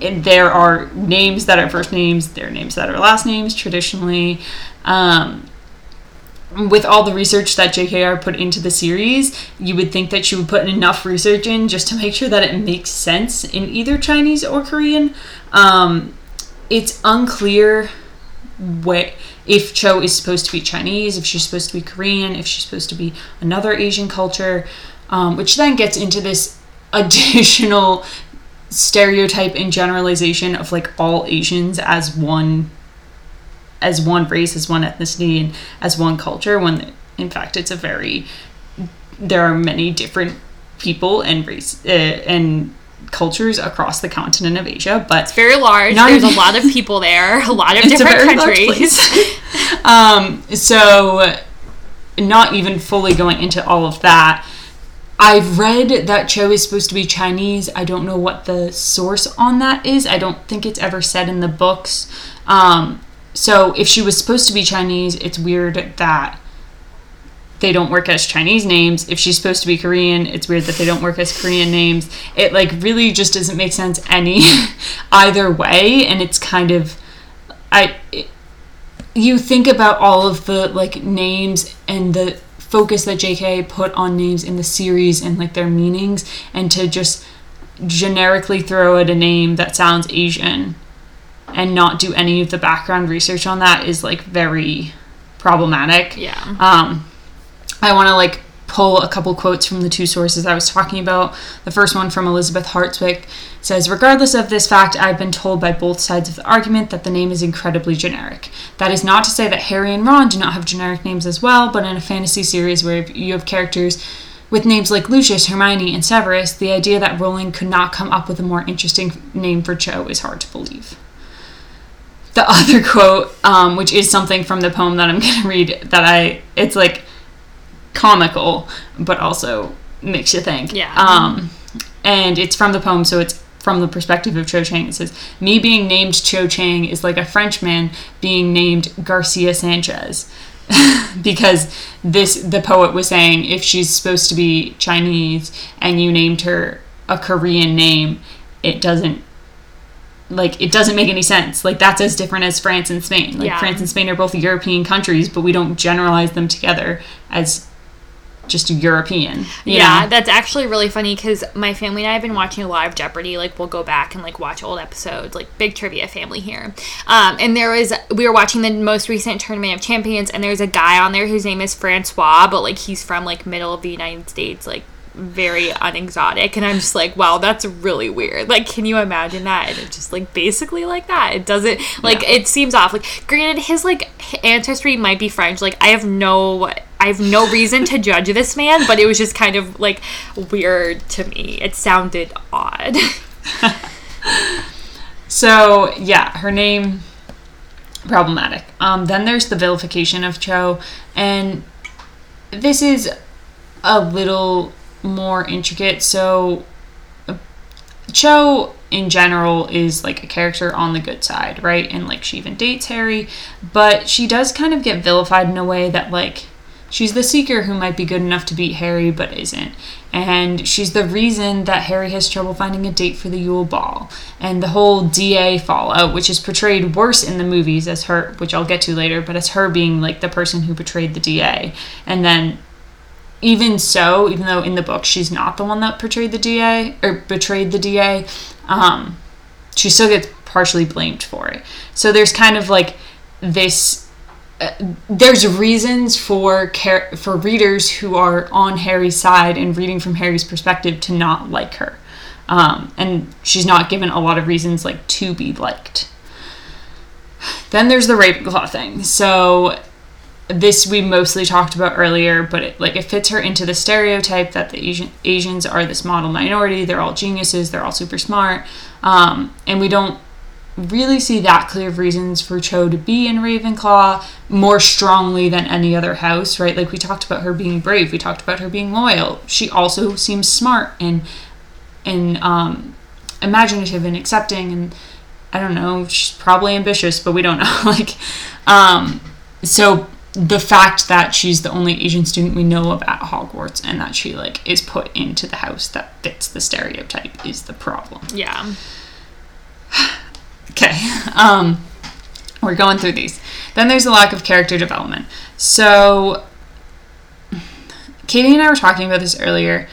there are names that are first names, there are names that are last names traditionally. Um, with all the research that JKR put into the series, you would think that she would put enough research in just to make sure that it makes sense in either Chinese or Korean. Um, it's unclear what if Cho is supposed to be Chinese, if she's supposed to be Korean, if she's supposed to be another Asian culture, um, which then gets into this additional stereotype and generalization of like all Asians as one as one race, as one ethnicity, and as one culture. When in fact it's a very there are many different people and race uh, and cultures across the continent of Asia, but it's Very large. There's a lot of people there. A lot of it's a different countries. place. um, so, not even fully going into all of that. I've read that Cho is supposed to be Chinese. I don't know what the source on that is. I don't think it's ever said in the books. Um, so, if she was supposed to be Chinese, it's weird that they don't work as Chinese names. If she's supposed to be Korean, it's weird that they don't work as Korean names. It like really just doesn't make sense any either way, and it's kind of I. It, you think about all of the like names and the focus that JK put on names in the series and like their meanings, and to just generically throw at a name that sounds Asian and not do any of the background research on that is like very problematic. Yeah. Um, I want to like pull a couple quotes from the two sources I was talking about. The first one from Elizabeth Hartswick says, Regardless of this fact, I've been told by both sides of the argument that the name is incredibly generic. That is not to say that Harry and Ron do not have generic names as well, but in a fantasy series where you have characters with names like Lucius, Hermione, and Severus, the idea that Rowling could not come up with a more interesting name for Cho is hard to believe the other quote, um, which is something from the poem that I'm gonna read, that I it's like comical, but also makes you think. Yeah. Um, and it's from the poem, so it's from the perspective of Cho Chang. It says, "Me being named Cho Chang is like a Frenchman being named Garcia Sanchez." because this the poet was saying if she's supposed to be Chinese and you named her a Korean name, it doesn't like it doesn't make any sense. Like that's as different as France and Spain. Like Yeah. France and Spain are both European countries, but we don't generalize them together as just European. yeah, know? that's actually really funny because my family and I have been watching a lot of Jeopardy. Like, we'll go back and like watch old episodes, like big trivia family here. Um, and there was we were watching the most recent Tournament of Champions, and there's a guy on there whose name is Francois, but like he's from like middle of the United States, like very unexotic and i'm just like wow that's really weird. Like can you imagine that? And it's just like basically like that. It doesn't like Yeah. it seems off. Like granted his like ancestry might be french. Like i have no i have no reason to judge this man but it was just kind of like weird to me. It sounded odd. So yeah, her name problematic. Um, then there's the vilification of Cho, and this is a little more intricate. So uh, Cho in general is like a character on the good side, right? And like she even dates Harry, but she does kind of get vilified in a way that like she's the seeker who might be good enough to beat Harry but isn't. And she's the reason that Harry has trouble finding a date for the Yule Ball. And the whole DA fallout, which is portrayed worse in the movies as her, which I'll get to later, but as her being like the person who betrayed the DA. And then even so, even though in the book she's not the one that portrayed the DA or betrayed the DA, um, she still gets partially blamed for it. So there's kind of like this. Uh, there's reasons for for readers who are on Harry's side and reading from Harry's perspective to not like her, um, and she's not given a lot of reasons like to be liked. Then there's the Ravenclaw thing. So this we mostly talked about earlier, but it, like it fits her into the stereotype that the Asian Asians are this model minority. They're all geniuses. They're all super smart, um, and we don't really see that clear of reasons for Cho to be in Ravenclaw more strongly than any other house, right? Like we talked about her being brave. We talked about her being loyal. She also seems smart and and um, imaginative and accepting and I don't know, she's probably ambitious, but we don't know. like, um, so the fact that she's the only Asian student we know of at Hogwarts and that she like is put into the house that fits the stereotype is the problem. yeah Okay. Um, we're going through these. Then there's a lack of character development. So, Katie and I were talking about this earlier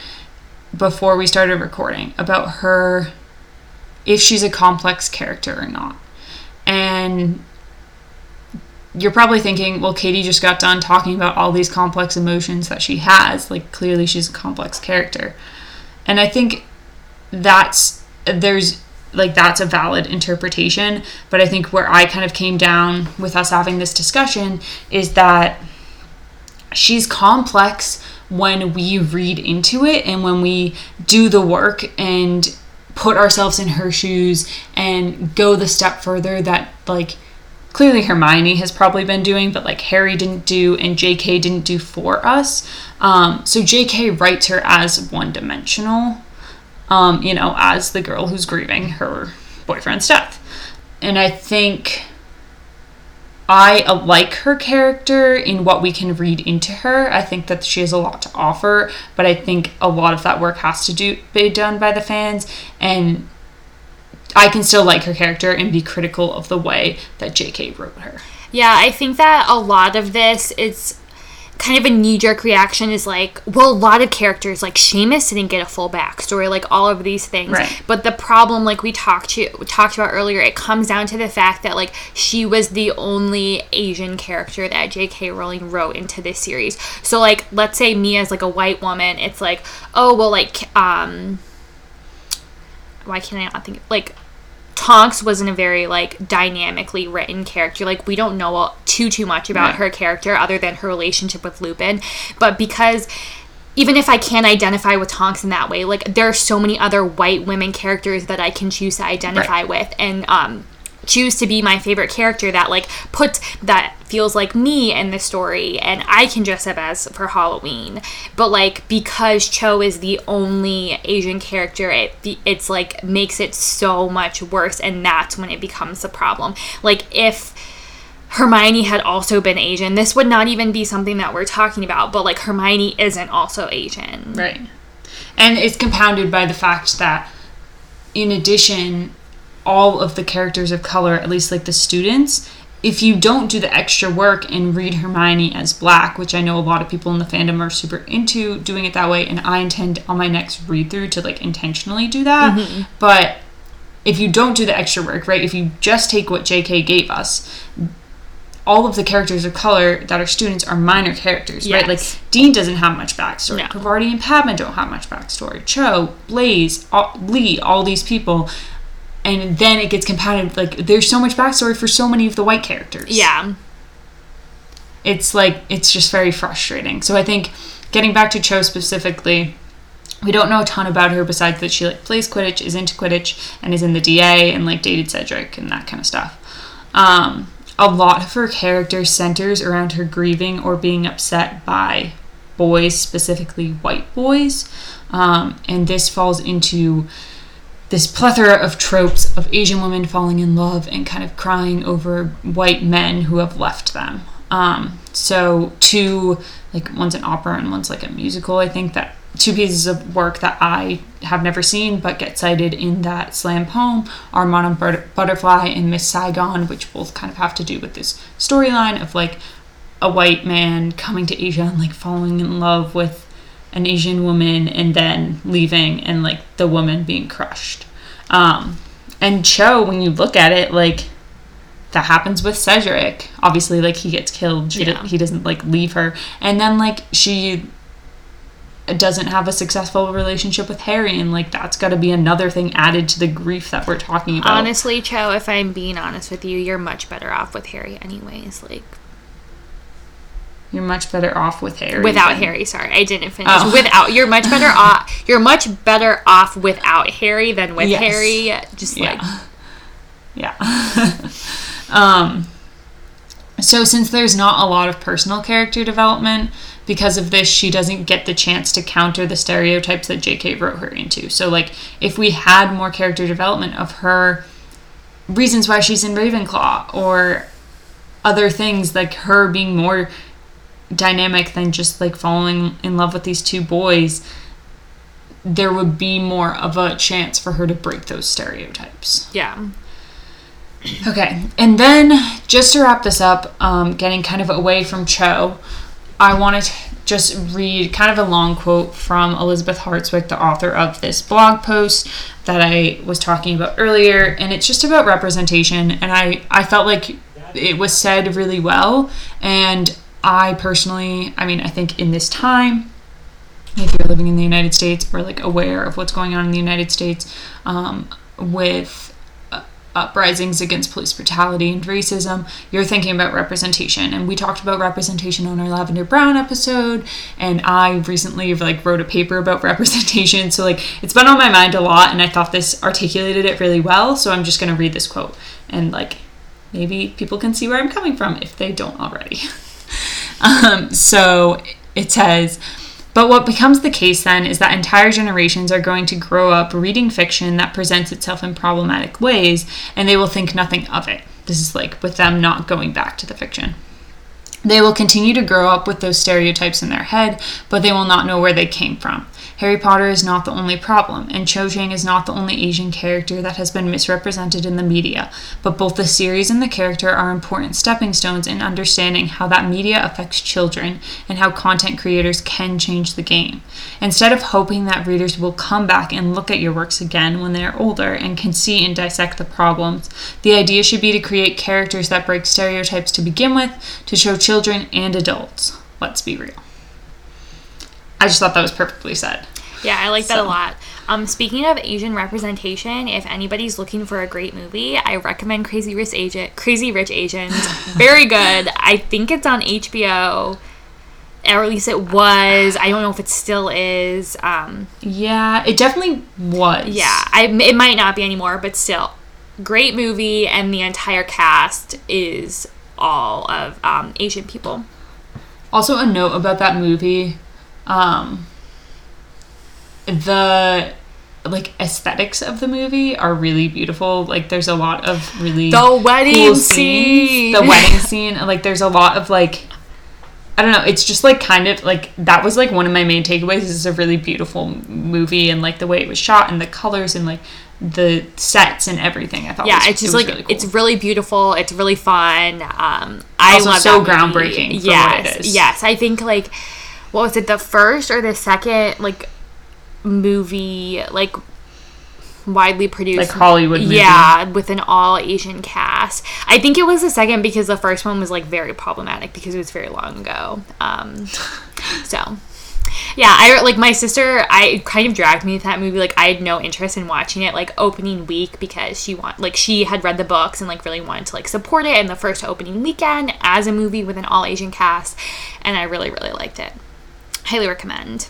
before we started recording about her, if she's a complex character or not. And you're probably thinking, well, Katie just got done talking about all these complex emotions that she has. Like, clearly she's a complex character. And I think that's, there's, like, that's a valid interpretation. But I think where I kind of came down with us having this discussion is that she's complex when we read into it and when we do the work and put ourselves in her shoes and go the step further that like clearly Hermione has probably been doing but like Harry didn't do and JK didn't do for us. Um, so JK writes her as one dimensional um, you know as the girl who's grieving her boyfriend's death. And I think I uh, like her character in what we can read into her. I think that she has a lot to offer, but I think a lot of that work has to do be done by the fans. And I can still like her character and be critical of the way that JK wrote her. Yeah, I think that a lot of this is kind of a knee jerk reaction is like, well, a lot of characters, like Seamus didn't get a full backstory, like all of these things. Right. But the problem, like we talked to talked about earlier, it comes down to the fact that like she was the only Asian character that J.K. Rowling wrote into this series. So like, let's say me as like a white woman, it's like, oh well, like um, why can't I not think like Tonks wasn't a very like dynamically written character. Like we don't know too too much about Right. her character other than her relationship with Lupin. But because even if I can't identify with Tonks in that way, like there are so many other white women characters that I can choose to identify Right. with and um choose to be my favorite character that like puts that feels like me in the story and I can dress up as for Halloween. But like because Cho is the only Asian character, it it's like makes it so much worse and that's when it becomes a problem. Like if Hermione had also been Asian, this would not even be something that we're talking about, but like Hermione isn't also Asian. Right. And it's compounded by the fact that, in addition, all of the characters of color, at least like the students, if you don't do the extra work and read Hermione as black, which I know a lot of people in the fandom are super into doing it that way, and I intend on my next read through to like intentionally do that. Mm-hmm. But if you don't do the extra work, right, if you just take what JK gave us, all of the characters of color that are students are minor characters, right? Like Dean doesn't have much backstory. No. Parvati and Padma don't have much backstory. Cho, Blaise, all, Lee, all these people. And then it gets compounded. Like, there's so much backstory for so many of the white characters Yeah. it's like it's just very frustrating. So I think getting back to Cho specifically, we don't know a ton about her besides that she like plays Quidditch, is into Quidditch, and is in the DA and like dated Cedric and that kind of stuff. Um, a lot of her character centers around her grieving or being upset by boys, specifically white boys, um, and this falls into this plethora of tropes of Asian women falling in love and kind of crying over white men who have left them. Um, so two, like one's an opera and one's like a musical. I think that two pieces of work that I have never seen but get cited in that slam poem are But- Butterfly and Miss Saigon, which both kind of have to do with this storyline of like a white man coming to Asia and like falling in love with an Asian woman and then leaving and like the woman being crushed. Um, and Cho, when you look at it, like that happens with Cedric. Obviously, like he gets killed. She Yeah. he doesn't like leave her, and then like she doesn't have a successful relationship with Harry, and like that's got to be another thing added to the grief that we're talking about. Honestly, Cho, if I'm being honest with you, you're much better off with Harry, anyways. Like You're much better off with Harry without than- Harry. Sorry, I didn't finish. Oh. Without, you're much better off. You're much better off without Harry than with Yes. Harry. Just like Yeah. Yeah. um so since there's not a lot of personal character development because of this she doesn't get the chance to counter the stereotypes that JK wrote her into. So like if we had more character development of her reasons why she's in Ravenclaw or other things like her being more dynamic than just like falling in love with these two boys there would be more of a chance for her to break those stereotypes. yeah. Okay, and then just to wrap this up, um, getting kind of away from Cho, I want to just read kind of a long quote from Elizabeth Hartswick, the author of this blog post that I was talking about earlier, and it's just about representation. And I, I felt like it was said really well, and I personally, I mean, I think in this time, if you're living in the United States or like aware of what's going on in the United States um, with uh, uprisings against police brutality and racism, you're thinking about representation. And we talked about representation on our Lavender Brown episode, and I recently like wrote a paper about representation. So like it's been on my mind a lot, and I thought this articulated it really well. So I'm just gonna read this quote and like maybe people can see where I'm coming from if they don't already. Um, so it says, but what becomes the case then is that entire generations are going to grow up reading fiction that presents itself in problematic ways, and they will think nothing of it. This is like with them not going back to the fiction. They will continue to grow up with those stereotypes in their head, but they will not know where they came from. Harry Potter is not the only problem, and Cho Chang is not the only Asian character that has been misrepresented in the media, but both the series and the character are important stepping stones in understanding how that media affects children and how content creators can change the game. Instead of hoping that readers will come back and look at your works again when they are older and can see and dissect the problems, the idea should be to create characters that break stereotypes to begin with to show children and adults. Let's be real. I just thought that was perfectly said. Yeah, I like that a lot. Um, speaking of Asian representation, if anybody's looking for a great movie, I recommend Crazy Rich Asian, Crazy Rich Asians. Very good. I think it's on HBO, or at least it was. I don't know if it still is. Um, Yeah, it definitely was. yeah, I, it might not be anymore, but still, great movie, and the entire cast is all of um, Asian people. Also, a note about that movie, um, the like aesthetics of the movie are really beautiful. Like, there's a lot of really The wedding cool scene. scenes. The wedding scene, like, there's a lot of like. I don't know. It's just like kind of like that was like one of my main takeaways. This is a really beautiful movie, and like the way it was shot, and the colors, and like the sets and everything. I thought yeah, was, it's just it like really cool. it's really beautiful. It's really fun. Um, I Also love so groundbreaking Yes, yes. I think like what was it? The first or the second like movie like widely produced Like Hollywood movie. Yeah, with an all Asian cast. I think it was the second because the first one was like very problematic because it was very long ago. Um, so yeah, I like my sister. I kind of dragged me to that movie. Like I had no interest in watching it like opening week because she want like she had read the books and like really wanted to like support it in the first opening weekend as a movie with an all Asian cast, and I really really liked it. Highly recommend.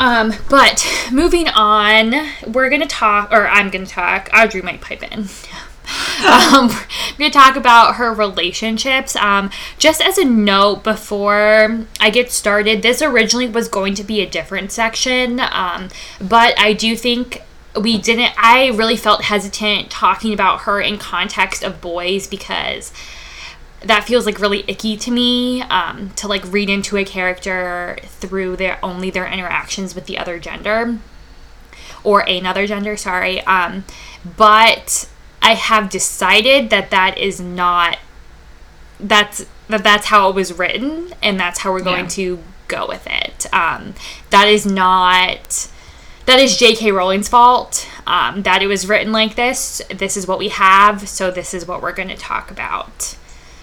Um, but moving on, we're gonna talk, or I'm gonna talk. Audrey might pipe in. um, we're gonna talk about her relationships. Um, just as a note before I get started, this originally was going to be a different section, um, but I do think we didn't. I really felt hesitant talking about her in context of boys because that feels like really icky to me um, to like read into a character through their only their interactions with the other gender or another gender sorry um, but i have decided that that is not that's that that's how it was written and that's how we're going Yeah. to go with it um, that is not that is J.K. Rowling's fault. Um, that it was written like this. This is what we have, so this is what we're going to talk about.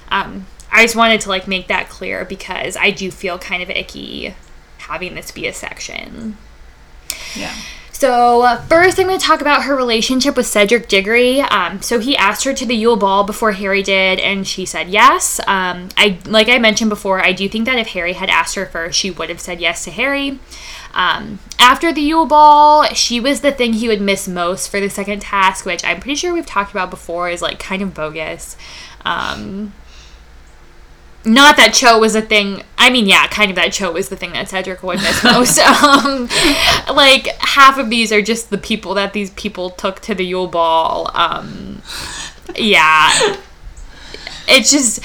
Um, I just wanted to like make that clear because I do feel kind of icky having this be a section. Yeah. So uh, first, I'm going to talk about her relationship with Cedric Diggory. Um, so he asked her to the Yule Ball before Harry did, and she said yes. Um, I like I mentioned before, I do think that if Harry had asked her first, she would have said yes to Harry. Um, after the Yule Ball, she was the thing he would miss most for the second task, which I'm pretty sure we've talked about before is like kind of bogus. Not that Cho was a thing. I mean, yeah, kind of that Cho was the thing that Cedric would miss most. um, like half of these are just the people that these people took to the Yule Ball. Um, yeah. It's just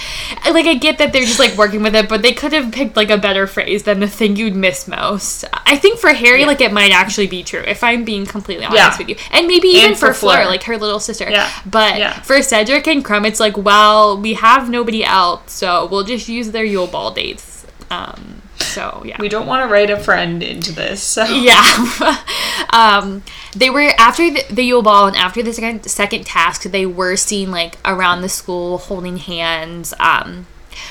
like I get that they're just like working with it, but they could have picked like a better phrase than the thing you'd miss most. I think for Harry, like it might actually be true if I'm being completely honest Yeah. with you, and maybe even And for, for Fleur, Fleur. like her little sister. Yeah. But Yeah. for Cedric and Krum, it's like, well, we have nobody else, so we'll just use their Yule Ball dates. Um, so yeah. We don't want to write a friend into this. So Yeah. um, they were after the, the Yule Ball and after the second second task, they were seen like around the school holding hands. Um,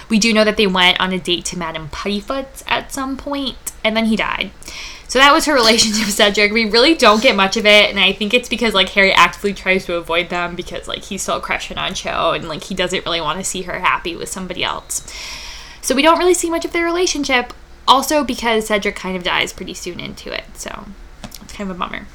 we do know that they went on a date to Madam Puddifoot at some point, and then he died. So that was her relationship with Cedric. We really don't get much of it, and I think it's because like Harry actively tries to avoid them because like he's still crushing on Cho, and like he doesn't really want to see her happy with somebody else. So we don't really see much of their relationship. Also because Cedric kind of dies pretty soon into it, so it's kind of a bummer.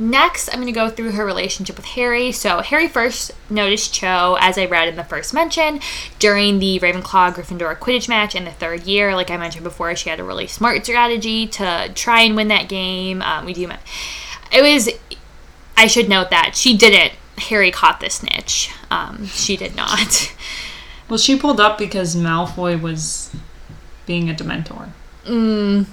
Next, I'm going to go through her relationship with Harry. So, Harry first noticed Cho, as I read in the first mention, during the Ravenclaw Gryffindor Quidditch match in the third year. Like I mentioned before, she had a really smart strategy to try and win that game. Um, we do. It was. I should note that she didn't. Harry caught the snitch. Um, she did not. well, she pulled up because Malfoy was being a Dementor. Mm.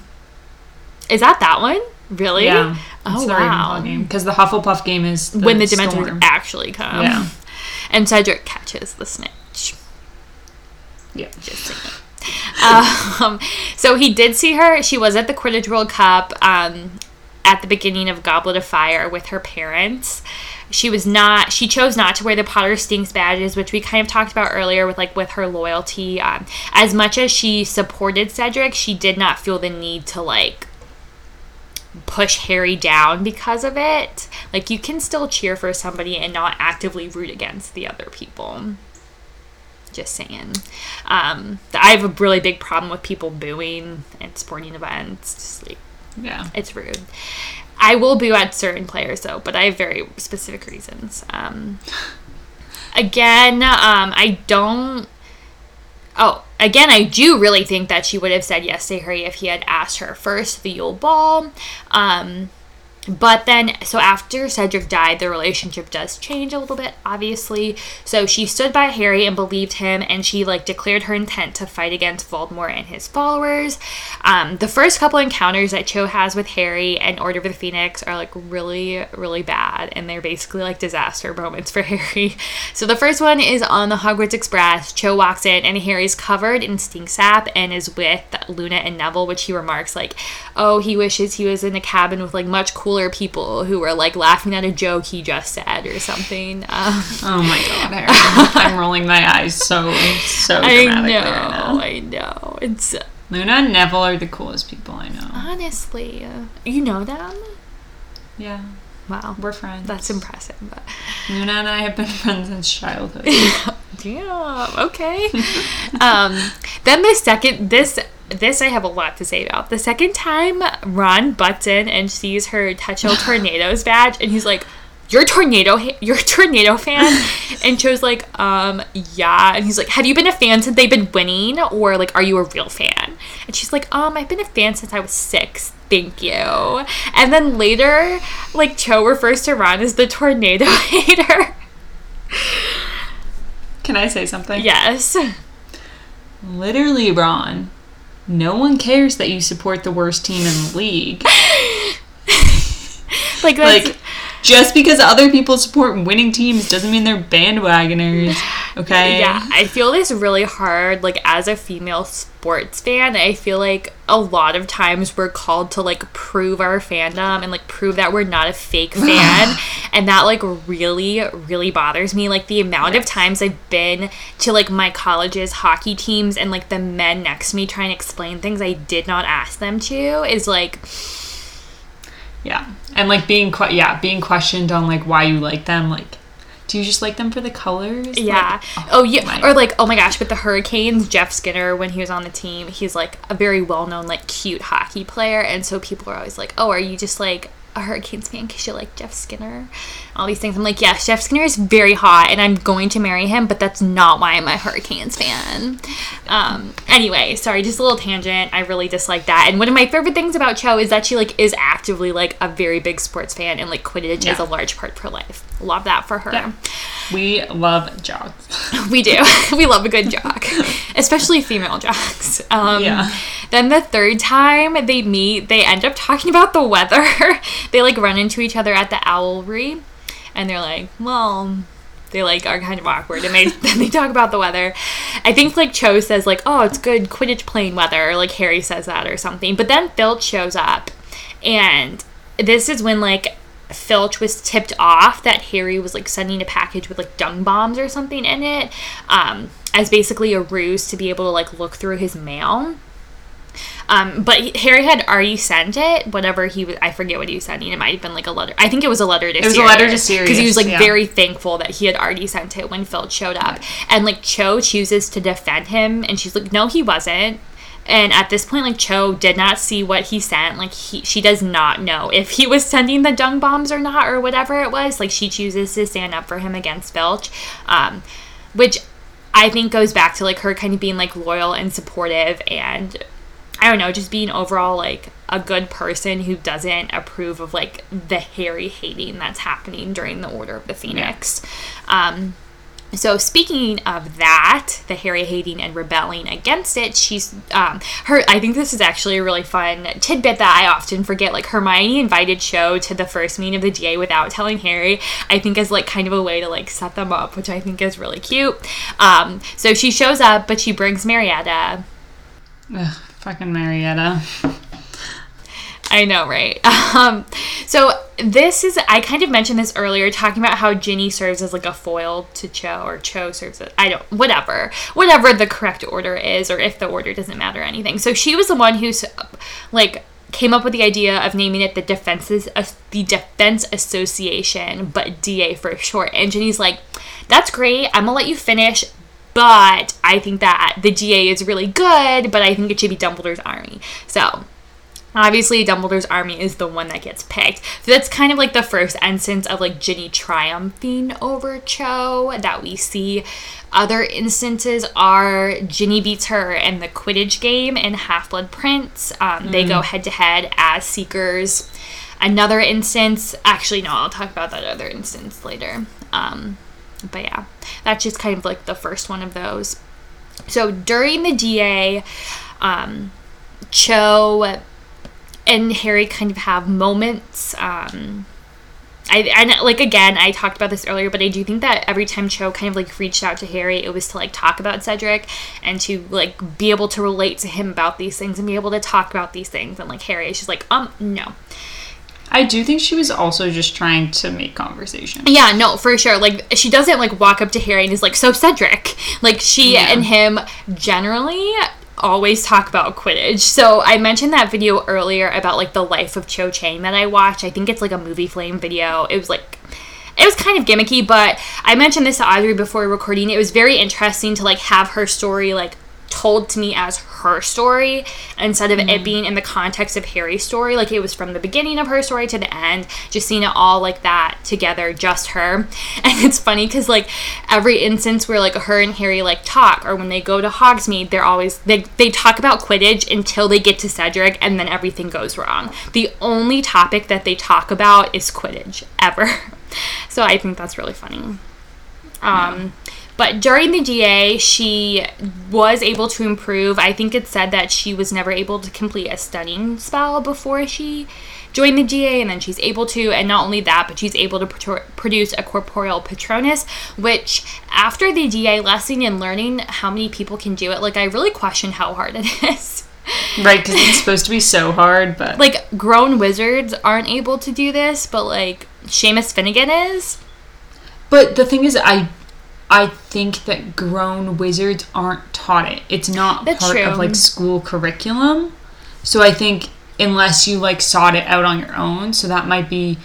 Is that that one? Really? Yeah. Oh, the wow. Because the Hufflepuff game is the when the Dementors storm. actually come. Yeah. And Cedric catches the snitch. Yeah. Just saying. um, so he did see her. She was at the Quidditch World Cup um, at the beginning of Goblet of Fire with her parents. She was not. She chose not to wear the Potter Stinks badges, which we kind of talked about earlier with like with her loyalty. Um, as much as she supported Cedric, she did not feel the need to like push Harry down because of it. Like you can still cheer for somebody and not actively root against the other people. Just saying. Um, I have a really big problem with people booing at sporting events. Just like Yeah. it's rude. I will boo at certain players though, but I have very specific reasons. Um, again, um, I don't. Oh, again, I do really think that she would have said yes to Harry if he had asked her first the Yule Ball. Um, but then, so after Cedric died, the relationship does change a little bit, obviously. So she stood by Harry and believed him, and she like declared her intent to fight against Voldemort and his followers. Um, the first couple encounters that Cho has with Harry and Order of the Phoenix are like really, really bad, and they're basically like disaster moments for Harry. So the first one is on the Hogwarts Express. Cho walks in, and Harry's covered in stink sap and is with Luna and Neville, which he remarks like, "Oh, he wishes he was in a cabin with like much cooler." People who were like laughing at a joke he just said or something. Um, Oh my god, Harry. I'm rolling my eyes so so I know, right now. I know. It's Luna and Neville are the coolest people I know. honestly, uh, you know them. Yeah, Wow, we're friends. that's impressive. But Luna and I have been friends since childhood. Damn. Okay. um, then the second this this I have a lot to say about. The second time Ron butts in and sees her Tutshill Tornados badge, and he's like, "You're tornado, ha- you're a tornado fan," and Cho's like, "Um, yeah," and he's like, "Have you been a fan since they've been winning, or like, are you a real fan?" And she's like, "Um, I've been a fan since I was six. Thank you." And then later, like Cho refers to Ron as the tornado hater. Can I say something? Yes. Literally, Ron. No one cares that you support the worst team in the league. Like that's Like, just because other people support winning teams doesn't mean they're bandwagoners. Okay? yeah, I feel this really hard like as a female sports fan. I feel like a lot of times we're called to like prove our fandom and like prove that we're not a fake fan and that like really really bothers me like the amount of times I've been to like my college's hockey teams and like the men next to me trying to explain things I did not ask them to is like Yeah. And like being que- yeah, being questioned on like why you like them, like do you just like them for the colors? Yeah. Like, oh, yeah. my- Or like, oh my gosh, with the Hurricanes, Jeff Skinner, when he was on the team, he's like a very well known, like cute hockey player. And so people are always like, oh, are you just like a Hurricanes fan because you like Jeff Skinner? All these things. I'm like, yeah, Jeff Skinner is very hot and I'm going to marry him, but that's not why I'm a Hurricanes fan. Um, anyway, sorry, just a little tangent. I really dislike that. And one of my favorite things about Cho is that she like is actively like a very big sports fan and like Quidditch is a large part of her life. Love that for her. Yeah. We love jogs. We do. we love a good jock, especially female jocks. Um, Yeah. Then the third time they meet, they end up talking about the weather. they like run into each other at the owlery, and they're like, "Well." They like are kind of awkward, and they then they talk about the weather. I think like Cho says like, "Oh, it's good Quidditch playing weather," or like Harry says that or something. But then Filch shows up, and this is when like Filch was tipped off that Harry was like sending a package with like dung bombs or something in it, um, as basically a ruse to be able to like look through his mail. Um, but Harry had already sent it. Whatever he was, I forget what he was sending. It might have been like a letter. I think it was a letter to. It was a letter to Sirius because he was like yeah. very thankful that he had already sent it when Filch showed up. And like Cho chooses to defend him, and she's like, "No, he wasn't." And at this point, like Cho did not see what he sent. Like he, she does not know if he was sending the dung bombs or not, or whatever it was. Like she chooses to stand up for him against Filch, um, which I think goes back to like her kind of being like loyal and supportive, and I don't know, just being overall like a good person who doesn't approve of like the Harry hating that's happening during the Order of the Phoenix. Um, so speaking of that, the Harry hating and rebelling against it, she's um her I think this is actually a really fun tidbit that I often forget. Like Hermione invited Cho to the first meeting of the DA without telling Harry, I think as like kind of a way to like set them up, which I think is really cute. Um so she shows up, but she brings Marietta. Ugh, fucking Marietta. I know, right? Um, so this is I kind of mentioned this earlier, talking about how Ginny serves as like a foil to Cho, or Cho serves as I don't whatever, whatever the correct order is, or if the order doesn't matter or anything. So she was the one who's like came up with the idea of naming it the defenses uh, the defense association but da for short and ginny's like that's great i'm gonna let you finish but i think that the DA is really good but i think it should be dumbledore's army. So obviously dumbledore's army is the one that gets picked. So that's kind of like the first instance of like ginny triumphing over cho that we see. Other instances are ginny beats her in the quidditch game in half-blood prince. Um, they go head-to-head as seekers. Another instance actually no i'll talk about that other instance later. Um, but yeah that's just kind of like the first one of those so during the da um, cho and Harry kind of have moments. Um, I, and like again. I talked about this earlier, but I do think that every time Cho kind of like reached out to Harry, it was to like talk about Cedric and to like be able to relate to him about these things and be able to talk about these things. And like Harry is just like, um, no. I do think she was also just trying to make conversation. Yeah, no, for sure. Like she doesn't like walk up to Harry and is like, "So Cedric." Like she Yeah. and him generally always talk about Quidditch. So I mentioned that video earlier about like the life of Cho Chang that I watched. I think it's like a movie flame video. It was like it was kind of gimmicky, but I mentioned this to Audrey before recording. It was very interesting to like have her story like told to me as her story instead of it being in the context of Harry's story. Like it was from the beginning of her story to the end, just seeing it all like that together, just her. And it's funny because like every instance where like her and Harry like talk or when they go to Hogsmeade, they're always they they talk about Quidditch until they get to Cedric and then everything goes wrong. The only topic that they talk about is Quidditch ever. So I think that's really funny. Um, But during the DA, she was able to improve. I think it said that she was never able to complete a stunning spell before she joined the DA, and then she's able to. And not only that, but she's able to pro- produce a corporeal patronus, which after the DA lesson and learning how many people can do it, like I really question how hard it is. Right, because it's supposed to be so hard, but like grown wizards aren't able to do this, but like Seamus Finnigan is. but the thing is, I I think that grown wizards aren't taught it. It's not That's part of like school curriculum. So I think unless you like sought it out on your own, so that might be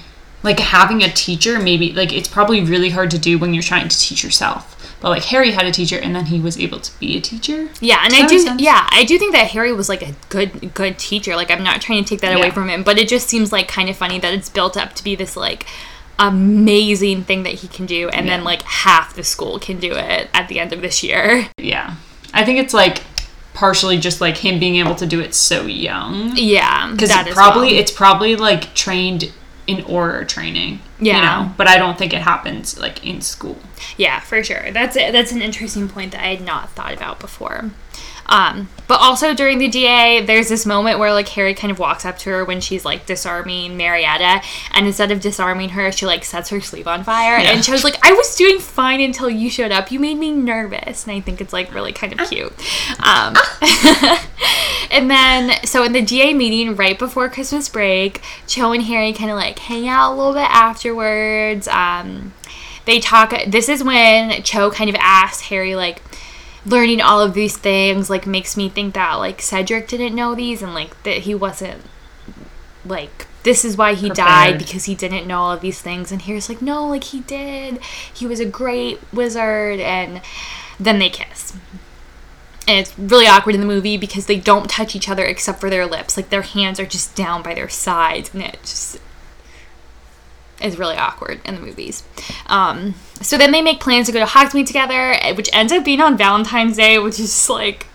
like having a teacher. Maybe like it's probably really hard to do when you're trying to teach yourself. But like Harry had a teacher, and then he was able to be a teacher. Yeah, and I do. sense? Yeah, I do think that Harry was like a good, good teacher. Like, I'm not trying to take that away from him, but it just seems like kind of funny that it's built up to be this like amazing thing that he can do, and then like half the school can do it at the end of this year. Yeah, I think it's like partially just like him being able to do it so young. Yeah, because that probably well. it's probably like trained in Auror training Yeah. you know but i don't think it happens like in school Yeah, for sure. That's it. That's an interesting point that I had not thought about before. Um, but also during the DA, there's this moment where like Harry kind of walks up to her when she's like disarming Marietta, and instead of disarming her, she like sets her sleeve on fire. Yeah. And she was like, "I was doing fine until you showed up. You made me nervous." And I think it's like really kind of cute. Um, and then so in the DA meeting right before Christmas break, Cho and Harry kind of like hang out a little bit afterwards. Um, they talk this is when cho kind of asks harry like learning all of these things like makes me think that like cedric didn't know these and like that he wasn't like this is why he died because he didn't know all of these things. And harry's like no like he did. He was a great wizard. And then they kiss. And it's really awkward in the movie because they don't touch each other except for their lips. Like their hands are just down by their sides and it just is really awkward in the movies. Um, so then they make plans to go to Hogsmeade together, eh, which ends up being on Valentine's Day, which is like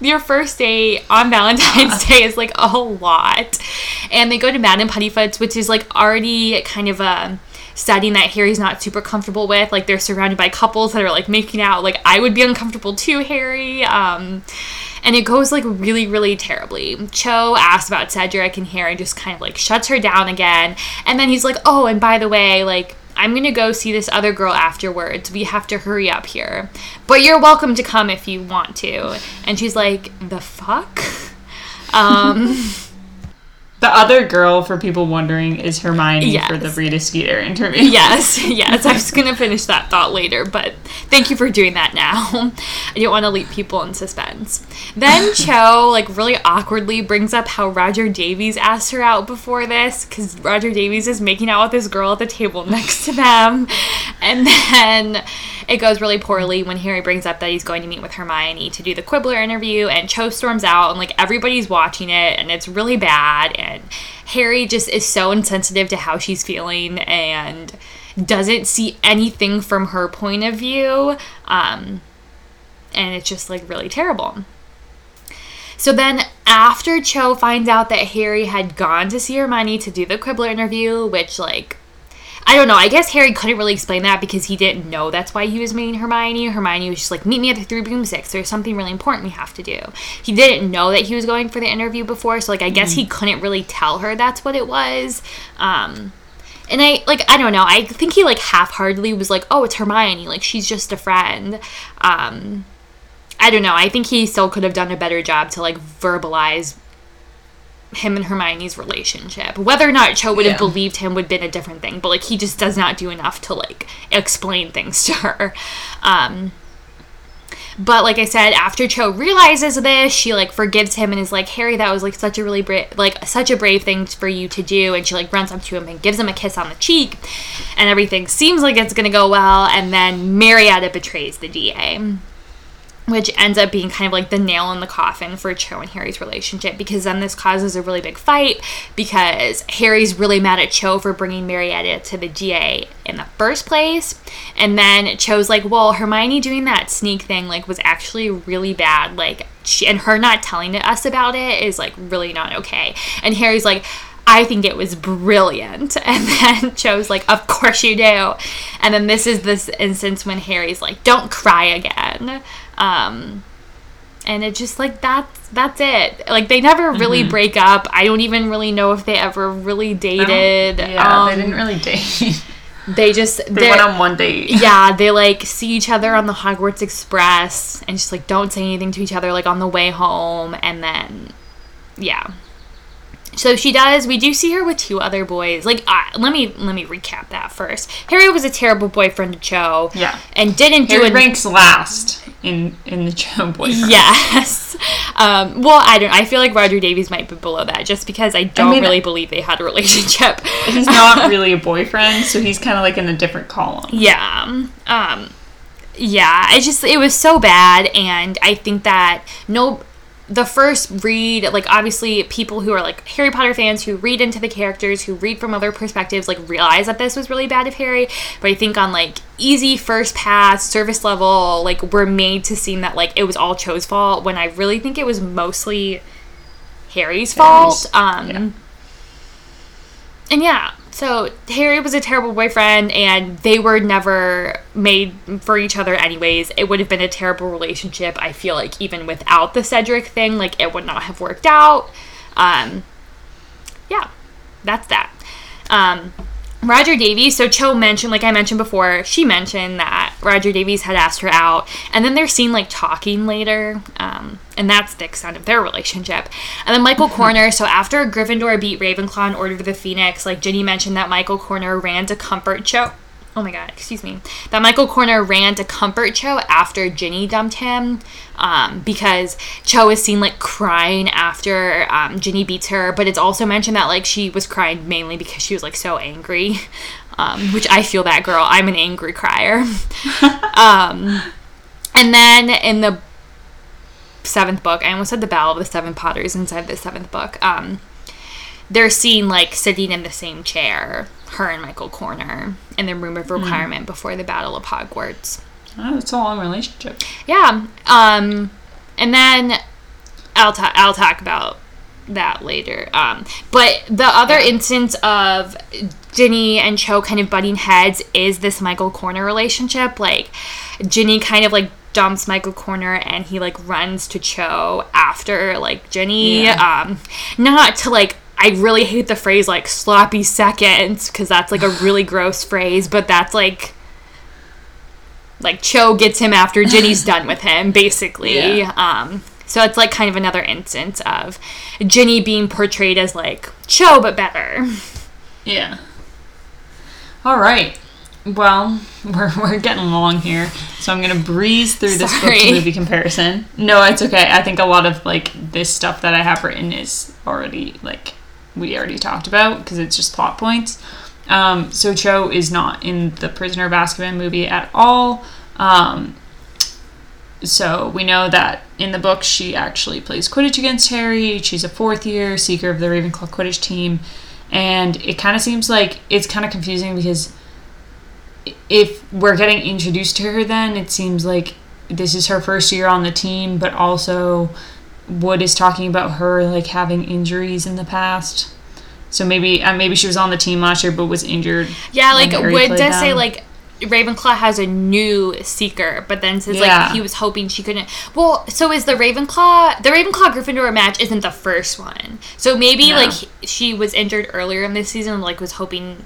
your first date on Valentine's Day is like a lot. And they go to Madam Puddifoot's, which is like already kind of a setting that Harry's not super comfortable with. Like they're surrounded by couples that are like making out. Like I would be uncomfortable too, Harry. Um, and it goes like really, really terribly. Cho asks about Cedric, and Harry and just kind of like shuts her down again. And then he's like, "Oh, and by the way, like." I'm gonna go see this other girl afterwards. We have to hurry up here. But you're welcome to come if you want to. And she's like, the fuck? Um, the other girl for people wondering is hermione for the rita skeeter interview yes, yes. I was gonna finish that thought later, but thank you for doing that now. I didn't want to leave people in suspense. Then Cho, like, really awkwardly brings up how Roger Davies asked her out before this, because Roger Davies is making out with this girl at the table next to them. And then it goes really poorly when Harry brings up that he's going to meet with Hermione to do the Quibbler interview, and Cho storms out, and like everybody's watching it, and it's really bad. And Harry just is so insensitive to how she's feeling and doesn't see anything from her point of view. Um, and it's just like really terrible. So then, after Cho finds out that Harry had gone to see Hermione to do the Quibbler interview, which, like, I don't know. I guess Harry couldn't really explain that because he didn't know that's why he was meeting Hermione. Hermione was just like, meet me at the Three Broomsticks. There's something really important we have to do. He didn't know that he was going for the interview before, so like I guess he couldn't really tell her that's what it was. Um, and I like I don't know. I think he like half-heartedly was like, "Oh, it's Hermione. Like she's just a friend." Um, I don't know. I think he still could have done a better job to like verbalize him and Hermione's relationship. Whether or not Cho would have Yeah. believed him would have been a different thing, but like he just does not do enough to like explain things to her. Um but like I said, after Cho realizes this, she like forgives him and is like, "Harry, that was like such a really brave, like such a brave thing for you to do." And she like runs up to him and gives him a kiss on the cheek, and everything seems like it's gonna go well. And then Marietta betrays the DA, which ends up being kind of like the nail in the coffin for Cho and Harry's relationship because then this causes a really big fight because Harry's really mad at Cho for bringing Marietta to the DA in the first place. And then Cho's like, "Well, Hermione doing that sneak thing like was actually really bad. Like she and her not telling us about it is like really not okay." And Harry's like, I think it was brilliant. And then Cho's like, Of course you do. And then this is this instance when Harry's like, Don't cry again. Um, and it just like that's that's it. Like they never really break up. I don't even really know if they ever really dated. Yeah, they Um, didn't really date. They just they went on one date. yeah, they like see each other on the Hogwarts Express and just like don't say anything to each other like on the way home and then yeah. So she does. We do see her with two other boys. Like, uh, let me let me recap that first. Harry was a terrible boyfriend to Cho. Yeah. and didn't do Harry it. ranks last in in the Cho boyfriend. Yes. Um, well, I don't. I feel like Roger Davies might be below that, just because I don't mean- really believe they had a relationship. He's not really a boyfriend, so he's kind of like in a different column. Yeah. Um yeah, I just it was so bad and I think that no the first read like obviously people who are like Harry Potter fans who read into the characters who read from other perspectives like realize that this was really bad of Harry but I think on like easy first pass service level like we're made to seem that like it was all Cho's fault when I really think it was mostly Harry's fault um yeah. and yeah, so Harry was a terrible boyfriend, and they were never made for each other, anyways. It would have been a terrible relationship. I feel like even without the Cedric thing, like it would not have worked out. Um, yeah, that's that. Um, Roger Davies, so Cho mentioned, like I mentioned before, she mentioned that Roger Davies had asked her out, and then they're seen like talking later, um, and that's the extent of their relationship. And then Michael Corner, so after Gryffindor beat Ravenclaw in Order of the Phoenix, like Ginny mentioned that Michael Corner ran to comfort Cho. Oh my god, excuse me. That Michael Corner ran to comfort Cho after Ginny dumped him um, because Cho is seen like crying after um, Ginny beats her, but it's also mentioned that like she was crying mainly because she was like so angry, um, which I feel that girl. I'm an angry crier. um, and then in the seventh book, I almost said the Battle of the Seven Potters inside the seventh book. Um, they're seen like sitting in the same chair, her and Michael Corner, in the room of requirement before the Battle of Hogwarts. Oh, it's a long relationship. Yeah. Um, and then I'll ta- I'll talk about that later. Um, but the other instance of Ginny and Cho kind of butting heads is this Michael Corner relationship. Like Ginny kind of like dumps Michael Corner and he like runs to Cho after like Ginny. Yeah. Um, not to like I really hate the phrase like sloppy seconds because that's like a really gross phrase, but that's like like Cho gets him after Ginny's done with him, basically. Yeah. Um, so it's like kind of another instance of Ginny being portrayed as like Cho but better. Yeah. All right. Well, we're, we're getting along here, so I'm gonna breeze through this book Sorry. to movie comparison. No, it's okay. I think a lot of like this stuff that I have written is already like we already talked about because it's just plot points. Um, so Cho is not in the Prisoner of Azkaban movie at all. Um, so we know that in the book she actually plays Quidditch against Harry. She's a fourth year seeker of the Ravenclaw Quidditch team, and it kind of seems like it's kind of confusing because if we're getting introduced to her, then it seems like this is her first year on the team, but also Wood is talking about her like having injuries in the past. So maybe uh, maybe she was on the team last year but was injured. Yeah, like Wood does say like Ravenclaw has a new seeker, but then says Yeah. like he was hoping she couldn't. Well, so is the Ravenclaw the Ravenclaw Gryffindor match isn't the first one. So maybe No. like she was injured earlier in this season, like was hoping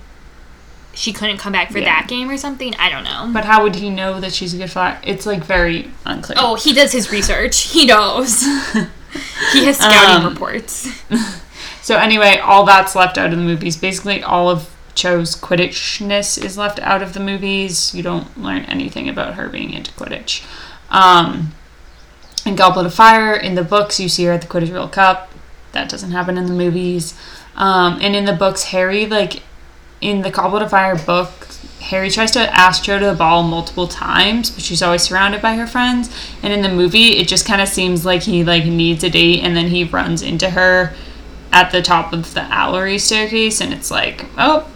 she couldn't come back for Yeah. that game or something. I don't know. But how would he know that she's a good fighter? It's like very unclear. oh, he does his research. He knows. he has scouting Um, reports. So anyway, all that's left out of the movies. Basically, all of Cho's Quidditchness is left out of the movies. You don't learn anything about her being into Quidditch. Um, in Goblet of Fire, in the books, you see her at the Quidditch World Cup. That doesn't happen in the movies. Um, and in the books, Harry, like, in the Goblet of Fire book, Harry tries to ask Cho to the ball multiple times, but she's always surrounded by her friends. And in the movie, it just kind of seems like he like needs a date, and then he runs into her at the top of the Owlery staircase, and it's like, oh,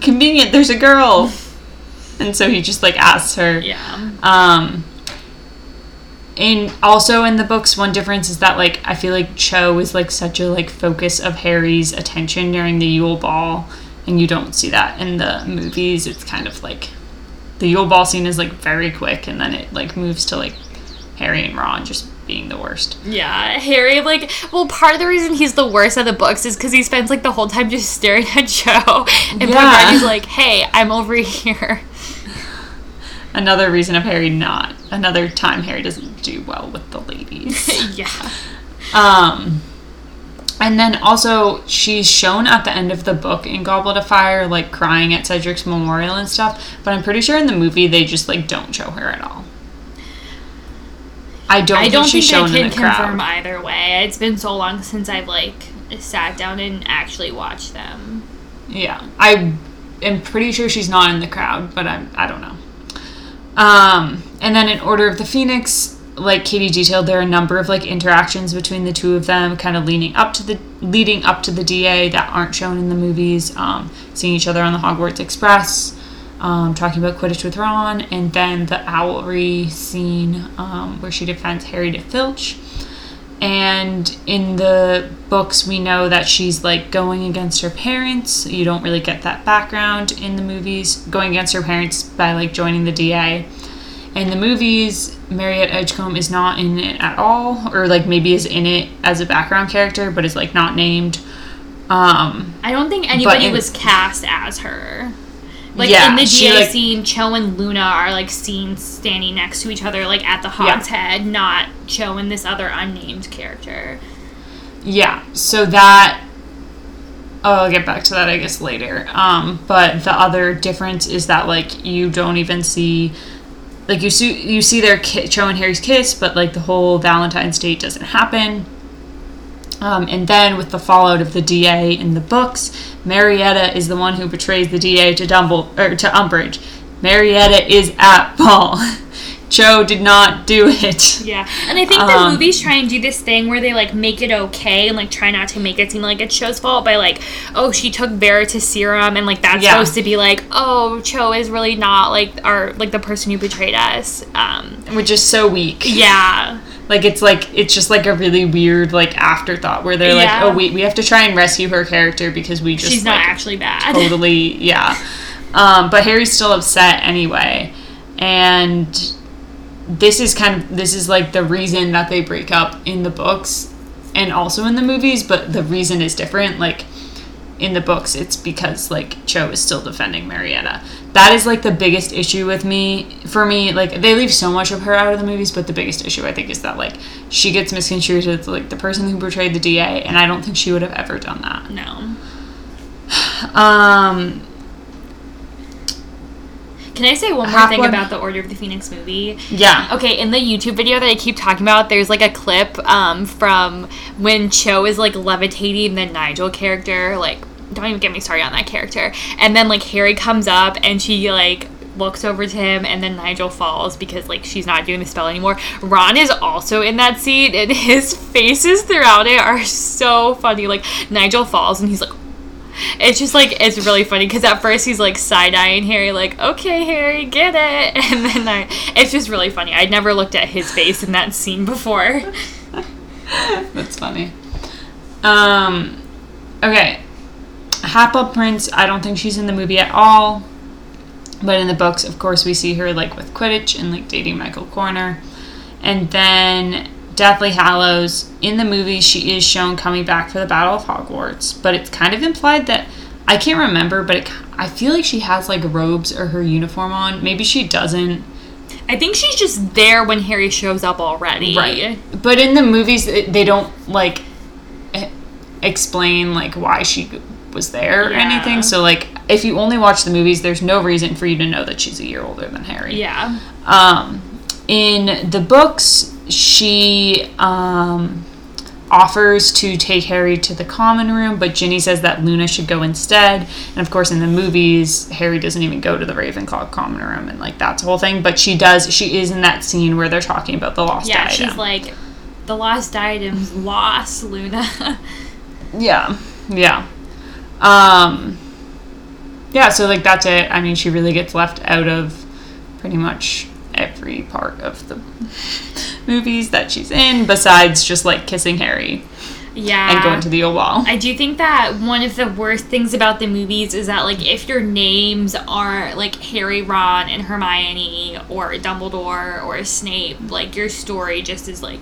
convenient. There's a girl, and so he just like asks her. Yeah. Um, and also in the books, one difference is that like I feel like Cho is like such a like focus of Harry's attention during the Yule Ball, and you don't see that in the movies. It's kind of like the Yule Ball scene is like very quick, and then it like moves to like Harry and Ron just being the worst. Yeah, Harry, like, well, part of the reason he's the worst at the books is because he spends, like, the whole time just staring at Cho. And Yeah. yeah. like, hey, I'm over here. Another reason of Harry not another time Harry doesn't do well with the ladies. yeah. Um, and then also she's shown at the end of the book in Goblet of Fire, like crying at Cedric's memorial and stuff. But I'm pretty sure in the movie they just like don't show her at all. I don't. I think don't she's think I shown can crowd. confirm either way. It's been so long since I've, like, sat down and actually watched them. Yeah, I am pretty sure she's not in the crowd, but I'm I don't know. Um, and then in Order of the Phoenix, like Katie detailed, there are a number of like interactions between the two of them, kind of leading up to the leading up to the DA that aren't shown in the movies. Um, seeing each other on the Hogwarts Express, um, talking about Quidditch with Ron, and then the Owlery scene um, where she defends Harry to Filch. And in the books, we know that she's like going against her parents. You don't really get that background in the movies. Going against her parents by like joining the DA. In the movies, Marietta Edgecombe is not in it at all, or like maybe is in it as a background character, but is like not named. Um, I don't think anybody in- was cast as her. Like Yeah, in the she, DA like- scene, Cho and Luna are like seen standing next to each other, like at the Yeah. Hog's Head, not Cho and this other unnamed character. Yeah, so that oh, I'll get back to that I guess later. Um, but the other difference is that like you don't even see like you see you see their ki- Cho and Harry's kiss, but like the whole Valentine's date doesn't happen. Um, and then with the fallout of the DA in the books, Marietta is the one who betrays the DA to Dumble or to Umbridge. Marietta is at ball. Cho did not do it. Yeah, and I think the Um, movies try and do this thing where they like make it okay and like try not to make it seem like it's Cho's fault by like, oh, she took Veritaserum and like that's Yeah. supposed to be like, oh, Cho is really not like our like the person who betrayed us. Um, Which is so weak. yeah, Like it's like it's just like a really weird like afterthought where they're Yeah. like, oh wait, we have to try and rescue her character because we just she's not like, actually bad. totally yeah. Um, but Harry's still upset anyway, and this is kind of this is like the reason that they break up in the books and also in the movies, but the reason is different. Like in the books, it's because like Cho is still defending Marietta. That is like the biggest issue with me. For me, like they leave so much of her out of the movies, but the biggest issue I think is that like she gets misconstrued as like the person who betrayed the DA, and I don't think she would have ever done that. no. Um, Can I say one more Half thing one- about the Order of the Phoenix movie? yeah. Okay, in the YouTube video that I keep talking about, there's like a clip um, from when Cho is like levitating the Nigel character. Like, don't even get me started on that character. And then like Harry comes up and she like looks over to him and then Nigel falls because like she's not doing the spell anymore. Ron is also in that scene and his faces throughout it are so funny. Like Nigel falls and he's like it's just like it's really funny because at first he's like side eyeing Harry, like, "Okay, Harry, get it," and then I, it's just really funny. I'd never looked at his face in that scene before. That's funny. Um, okay. Half-Blood Prince, I don't think she's in the movie at all. But in the books, of course, we see her like with Quidditch and like dating Michael Corner. And then Deathly Hallows, in the movie, she is shown coming back for the Battle of Hogwarts. But it's kind of implied that I can't remember, but it, I feel like she has like robes or her uniform on. Maybe she doesn't. I think she's just there when Harry shows up already. Right. But in the movies, they don't like. explain like why she was there or anything. So like if you only watch the movies, there's no reason for you to know that she's a year older than Harry. Yeah. Um, in the books, she um, offers to take Harry to the common room, but Ginny says that Luna should go instead. And of course, in the movies, Harry doesn't even go to the Ravenclaw common room, and like that's the whole thing. But she does. She is in that scene where they're talking about the lost Yeah, diadem. she's like, the lost diadem's lost, Luna. Yeah, yeah. Um, yeah, so like that's it. I mean, she really gets left out of pretty much every part of the movies that she's in, besides just like kissing Harry yeah. and going to the Oval. I do think that one of the worst things about the movies is that like if your names are like Harry, Ron, and Hermione or Dumbledore or Snape, like your story just is like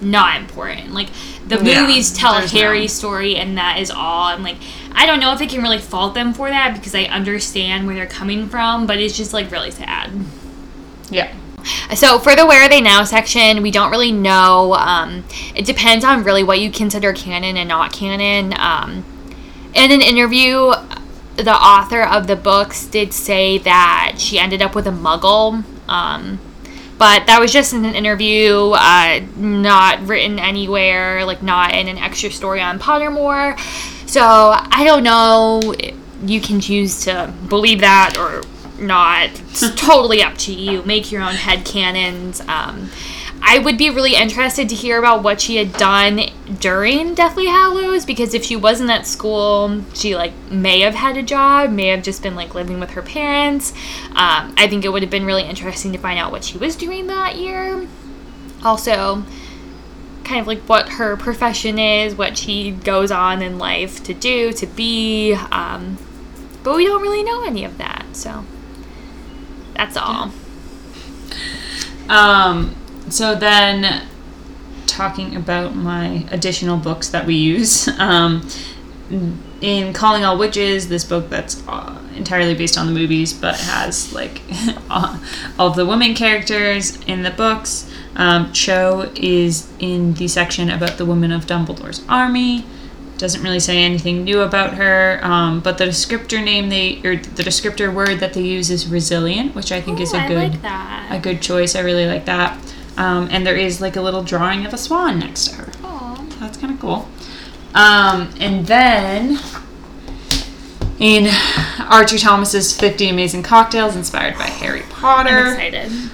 not important. Like the Yeah, movies tell there's no- Harry's story and that is all. And like I don't know if I can really fault them for that because I understand where they're coming from, but it's just like really sad. Yeah. So for the where are they now section, we don't really know. Um, it depends on really what you consider canon and not canon. Um, in an interview, the author of the books did say that she ended up with a muggle. Um, but that was just in an interview, uh, not written anywhere, like not in an extra story on Pottermore. So I don't know. You can choose to believe that or not. It's totally up to you. Make your own head canons. Um, I would be really interested to hear about what she had done during Deathly Hallows because if she wasn't at school, she like may have had a job, may have just been like living with her parents. Um, I think it would have been really interesting to find out what she was doing that year. Also, kind of like what her profession is, what she goes on in life to do, to be. Um, but we don't really know any of that, so that's all. Um, so then, talking about my additional books that we use, um, in Calling All Witches, this book that's uh, entirely based on the movies, but has like all of the women characters in the books. Um, Cho is in the section about the women of Dumbledore's army. Doesn't really say anything new about her, um, but the descriptor name they or the descriptor word that they use is resilient, which I think is Ooh, a I good like a good choice. I really like that. Um, and there is like a little drawing of a swan next to her. Aw. That's kind of cool. Um, and then in Archie Thomas's 50 Amazing Cocktails inspired by Harry I'm Potter, excited.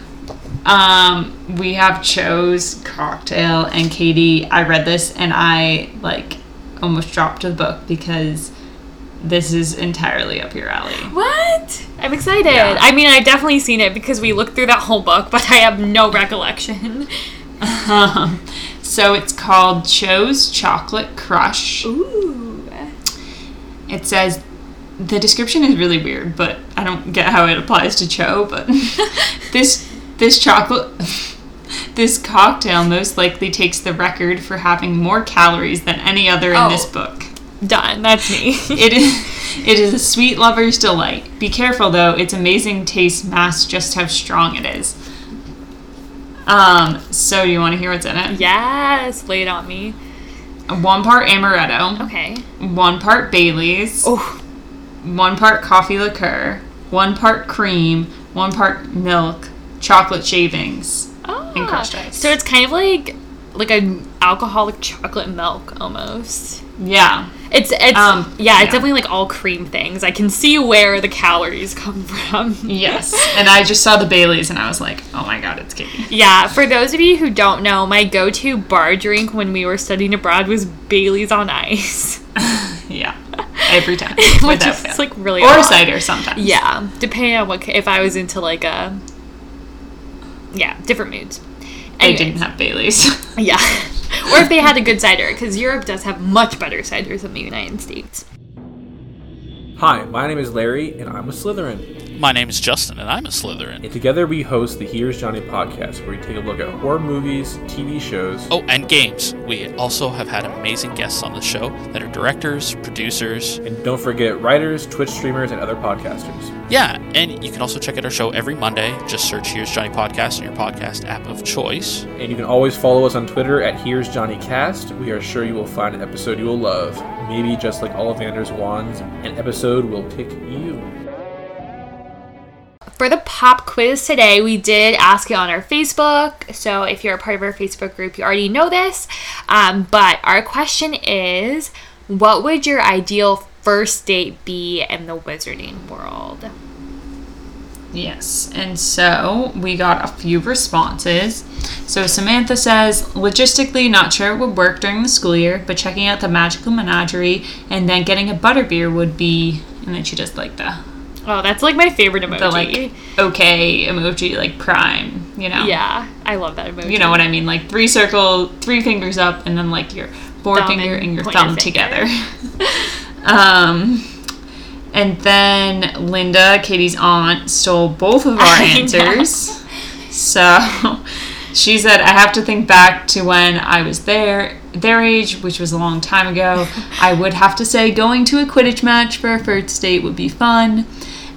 um, we have Cho's cocktail and Katie. I read this and I like almost dropped the book because this is entirely up your alley. What? I'm excited. Yeah. I mean, I've definitely seen it because we looked through that whole book, but I have no recollection. Um, so it's called Cho's Chocolate Crush. Ooh. It says the description is really weird, but I don't get how it applies to Cho. But this this chocolate this cocktail most likely takes the record for having more calories than any other in Oh. this book. Done. That's me. It is it is a sweet lover's delight. Be careful though; its amazing taste masks just how strong it is. Um, so do you want to hear what's in it? yes. Lay it on me. One part amaretto, Okay. one part Bailey's, Oh. one part coffee liqueur, one part cream, one part milk, chocolate shavings. And crushed ice. So it's kind of like like an alcoholic chocolate milk almost. Yeah. It's it's Um, yeah, it's definitely like all cream things. I can see where the calories come from. Yes. and I just saw the Baileys and I was like, oh my god, it's Katie. Yeah, for those of you who don't know, my go-to bar drink when we were studying abroad was Bailey's on ice, Yeah. Every time. which is fail. like really or odd. cider sometimes. Yeah, depending on what if I was into like a yeah different moods. I Anyways, didn't have Baileys. Yeah, or if they had a good cider, because Europe does have much better ciders than the United States. Hi, my name is Larry, and I'm a Slytherin. My name is Justin, and I'm a Slytherin. And together we host the Here's Johnny podcast, where we take a look at horror movies, TV shows. Oh, and games. We also have had amazing guests on the show that are directors, producers. And don't forget writers, Twitch streamers, and other podcasters. Yeah, and you can also check out our show every Monday. Just search Here's Johnny Podcast in your podcast app of choice. And you can always follow us on Twitter at Here's Johnny Cast. We are sure you will find an episode you will love. Maybe just like Ollivander's wands, an episode will pick you. For the pop quiz today, we did ask it on our Facebook. So if you're a part of our Facebook group, you already know this. Um, but our question is What would your ideal first date be in the wizarding world? Yes, and so we got a few responses. So Samantha says, logistically not sure it would work during the school year, but checking out the magical menagerie and then getting a butterbeer would be, and then she just like the Oh, that's like my favorite emoji. the like okay emoji like prime, you know. yeah, I love that emoji. You know what I mean? Like three circle, three fingers up, and then like your forefinger and and your thumb finger. together. um, and then Linda, Katie's aunt, stole both of our I know. answers. So she said, I have to think back to when I was there, their age, which was a long time ago. I would have to say going to a Quidditch match for a first date would be fun.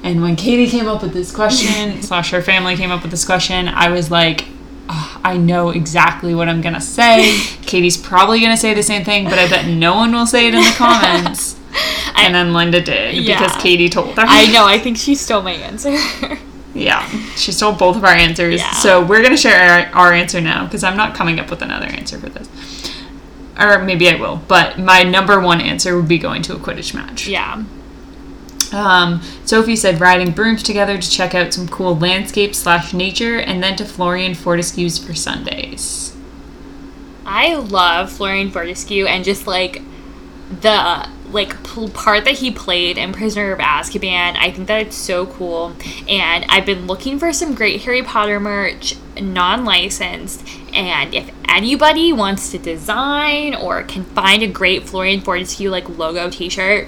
And when Katie came up with this question, slash her family came up with this question, I was like, "Oh, I know exactly what I'm gonna say. Katie's probably gonna say the same thing, but I bet no one will say it in the comments. and then Linda did because Katie told her. I know, I think she stole my answer. Yeah, she stole both of our answers. Yeah. So we're gonna share our, our answer now because I'm not coming up with another answer for this. Or maybe I will, but my number one answer would be going to a Quidditch match. yeah. Um, Sophie said riding brooms together to check out some cool landscape slash nature, and then to Florean Fortescue's for sundaes. I love Florean Fortescue and just like the like pl- part that he played in Prisoner of Azkaban. I think that it's so cool, and I've been looking for some great Harry Potter merch, non-licensed. And if anybody wants to design or can find a great Florean Fortescue like logo T-shirt,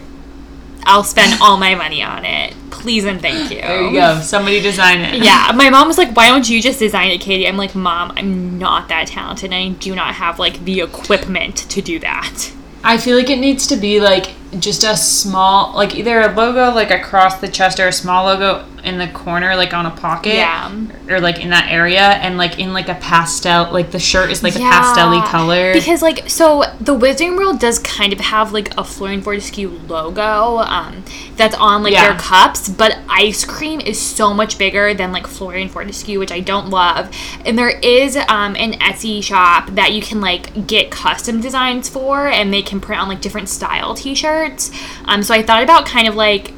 I'll spend all my money on it. Please and thank you. There you go. Somebody design it. Yeah, my mom was like, "Why don't you just design it, Katie?" I'm like, "Mom, I'm not that talented, I do not have like the equipment to do that." I feel like it needs to be like just a small, like either a logo like across the chest or a small logo in the corner, like on a pocket. Yeah. Or like in that area, and like in like a pastel, like the shirt is like a pastel color. Because like so the Wizarding World does kind of have like a Florean Fortescue logo um, that's on like Yeah. their cups, but ice cream is so much bigger than like Florean Fortescue, which I don't love. And there is um, an Etsy shop that you can like get custom designs for, and they can print on like different style T-shirts. Um, so I thought about kind of like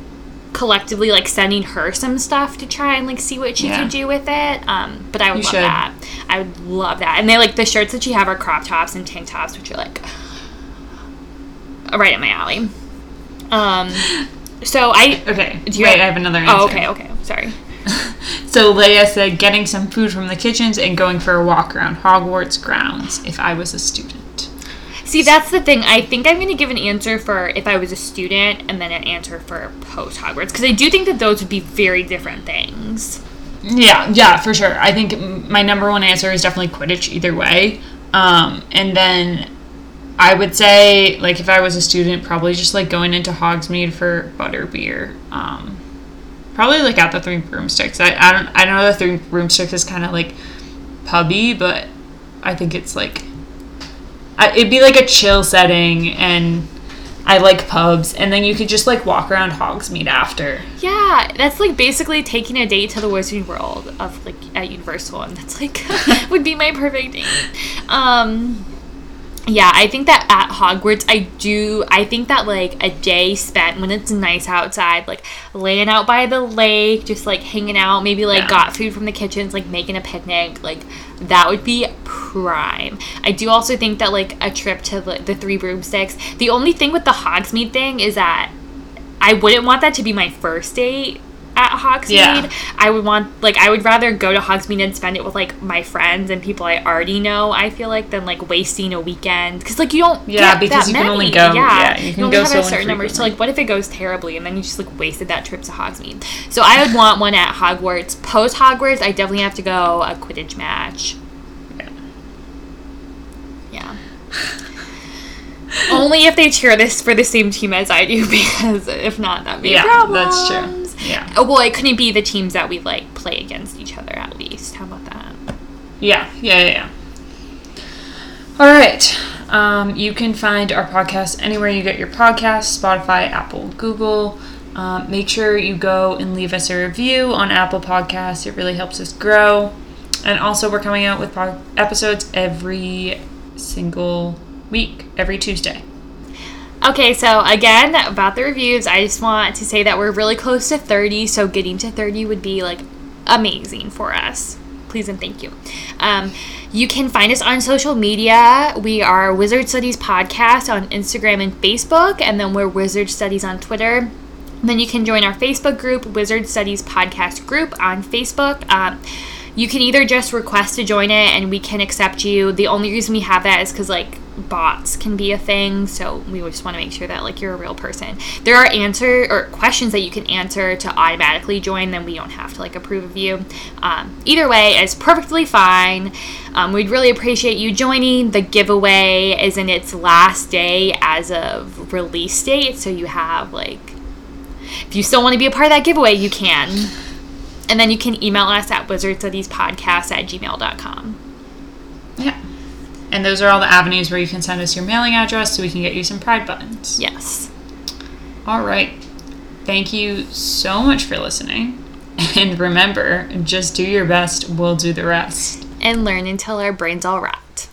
collectively like sending her some stuff to try and like see what she Yeah. could do with it. Um, but I would You love should. that. I would love that. And they like the shirts that she have are crop tops and tank tops, which are like right in my alley. Um, so I okay. Do you Wait, have- I have another answer. oh okay okay sorry. So Leia said getting some food from the kitchens and going for a walk around Hogwarts grounds if I was a student. See, that's the thing. I think I'm going to give an answer for if I was a student and then an answer for post Hogwarts because I do think that those would be very different things. Yeah, yeah, for sure. I think my number one answer is definitely Quidditch either way. Um, and then I would say, like, if I was a student, probably just like going into Hogsmeade for butterbeer. Um, probably like at the Three Broomsticks. I, I don't I know the Three Broomsticks is kind of like pubby, but I think it's like I, it'd be like a chill setting, and I like pubs. And then you could just like walk around Hogsmeade after. Yeah, that's like basically taking a date to the Wizarding World of like at Universal, and that's like would be my perfect date. Um, yeah, I think that at Hogwarts, I do. I think that like a day spent when it's nice outside, like laying out by the lake, just like hanging out, maybe like Yeah. got food from the kitchens, like making a picnic, like that would be prime. I do also think that like a trip to the, the Three Broomsticks. The only thing with the Hogsmeade thing is that I wouldn't want that to be my first date. At Hogsmeade. Yeah. I would want like I would rather go to Hogsmeade and spend it with like my friends and people I already know. I feel like than like wasting a weekend because like you don't Yeah, get because you can only go- Yeah, yeah, you can only go have so a certain number. So like, what if it goes terribly and then you just like wasted that trip to Hogsmeade? So I would want one at Hogwarts. Post Hogwarts, I definitely have to go a Quidditch match. Yeah. Only if they cheer this for the same team as I do, because if not, that'd be Yeah, problems. that's true. Yeah. Oh, well, it couldn't be the teams that we like play against each other at least. How about that? Yeah, yeah, yeah. yeah. All right. Um, you can find our podcast anywhere you get your podcasts Spotify, Apple, Google. Um, make sure you go and leave us a review on Apple Podcasts. It really helps us grow. And also, we're coming out with pod- episodes every single week, every Tuesday. Okay, so again, about the reviews, I just want to say that we're really close to 30, so getting to 30 would be like amazing for us. Please and thank you. Um, you can find us on social media. We are Wizard Studies Podcast on Instagram and Facebook, and then we're Wizard Studies on Twitter. And then you can join our Facebook group, Wizard Studies Podcast Group on Facebook. Um, you can either just request to join it and we can accept you. The only reason we have that is because like bots can be a thing, so we just want to make sure that like you're a real person. There are answer or questions that you can answer to automatically join, then we don't have to like approve of you. Um, either way is perfectly fine. Um, we'd really appreciate you joining. The giveaway is in its last day as of release date, so you have like if you still want to be a part of that giveaway, you can. And then you can email us at wizardstudiespodcast at gmail.com. Yeah. And those are all the avenues where you can send us your mailing address so we can get you some Pride buttons. Yes. All right. Thank you so much for listening. And remember, just do your best, we'll do the rest. And learn until our brains all rot.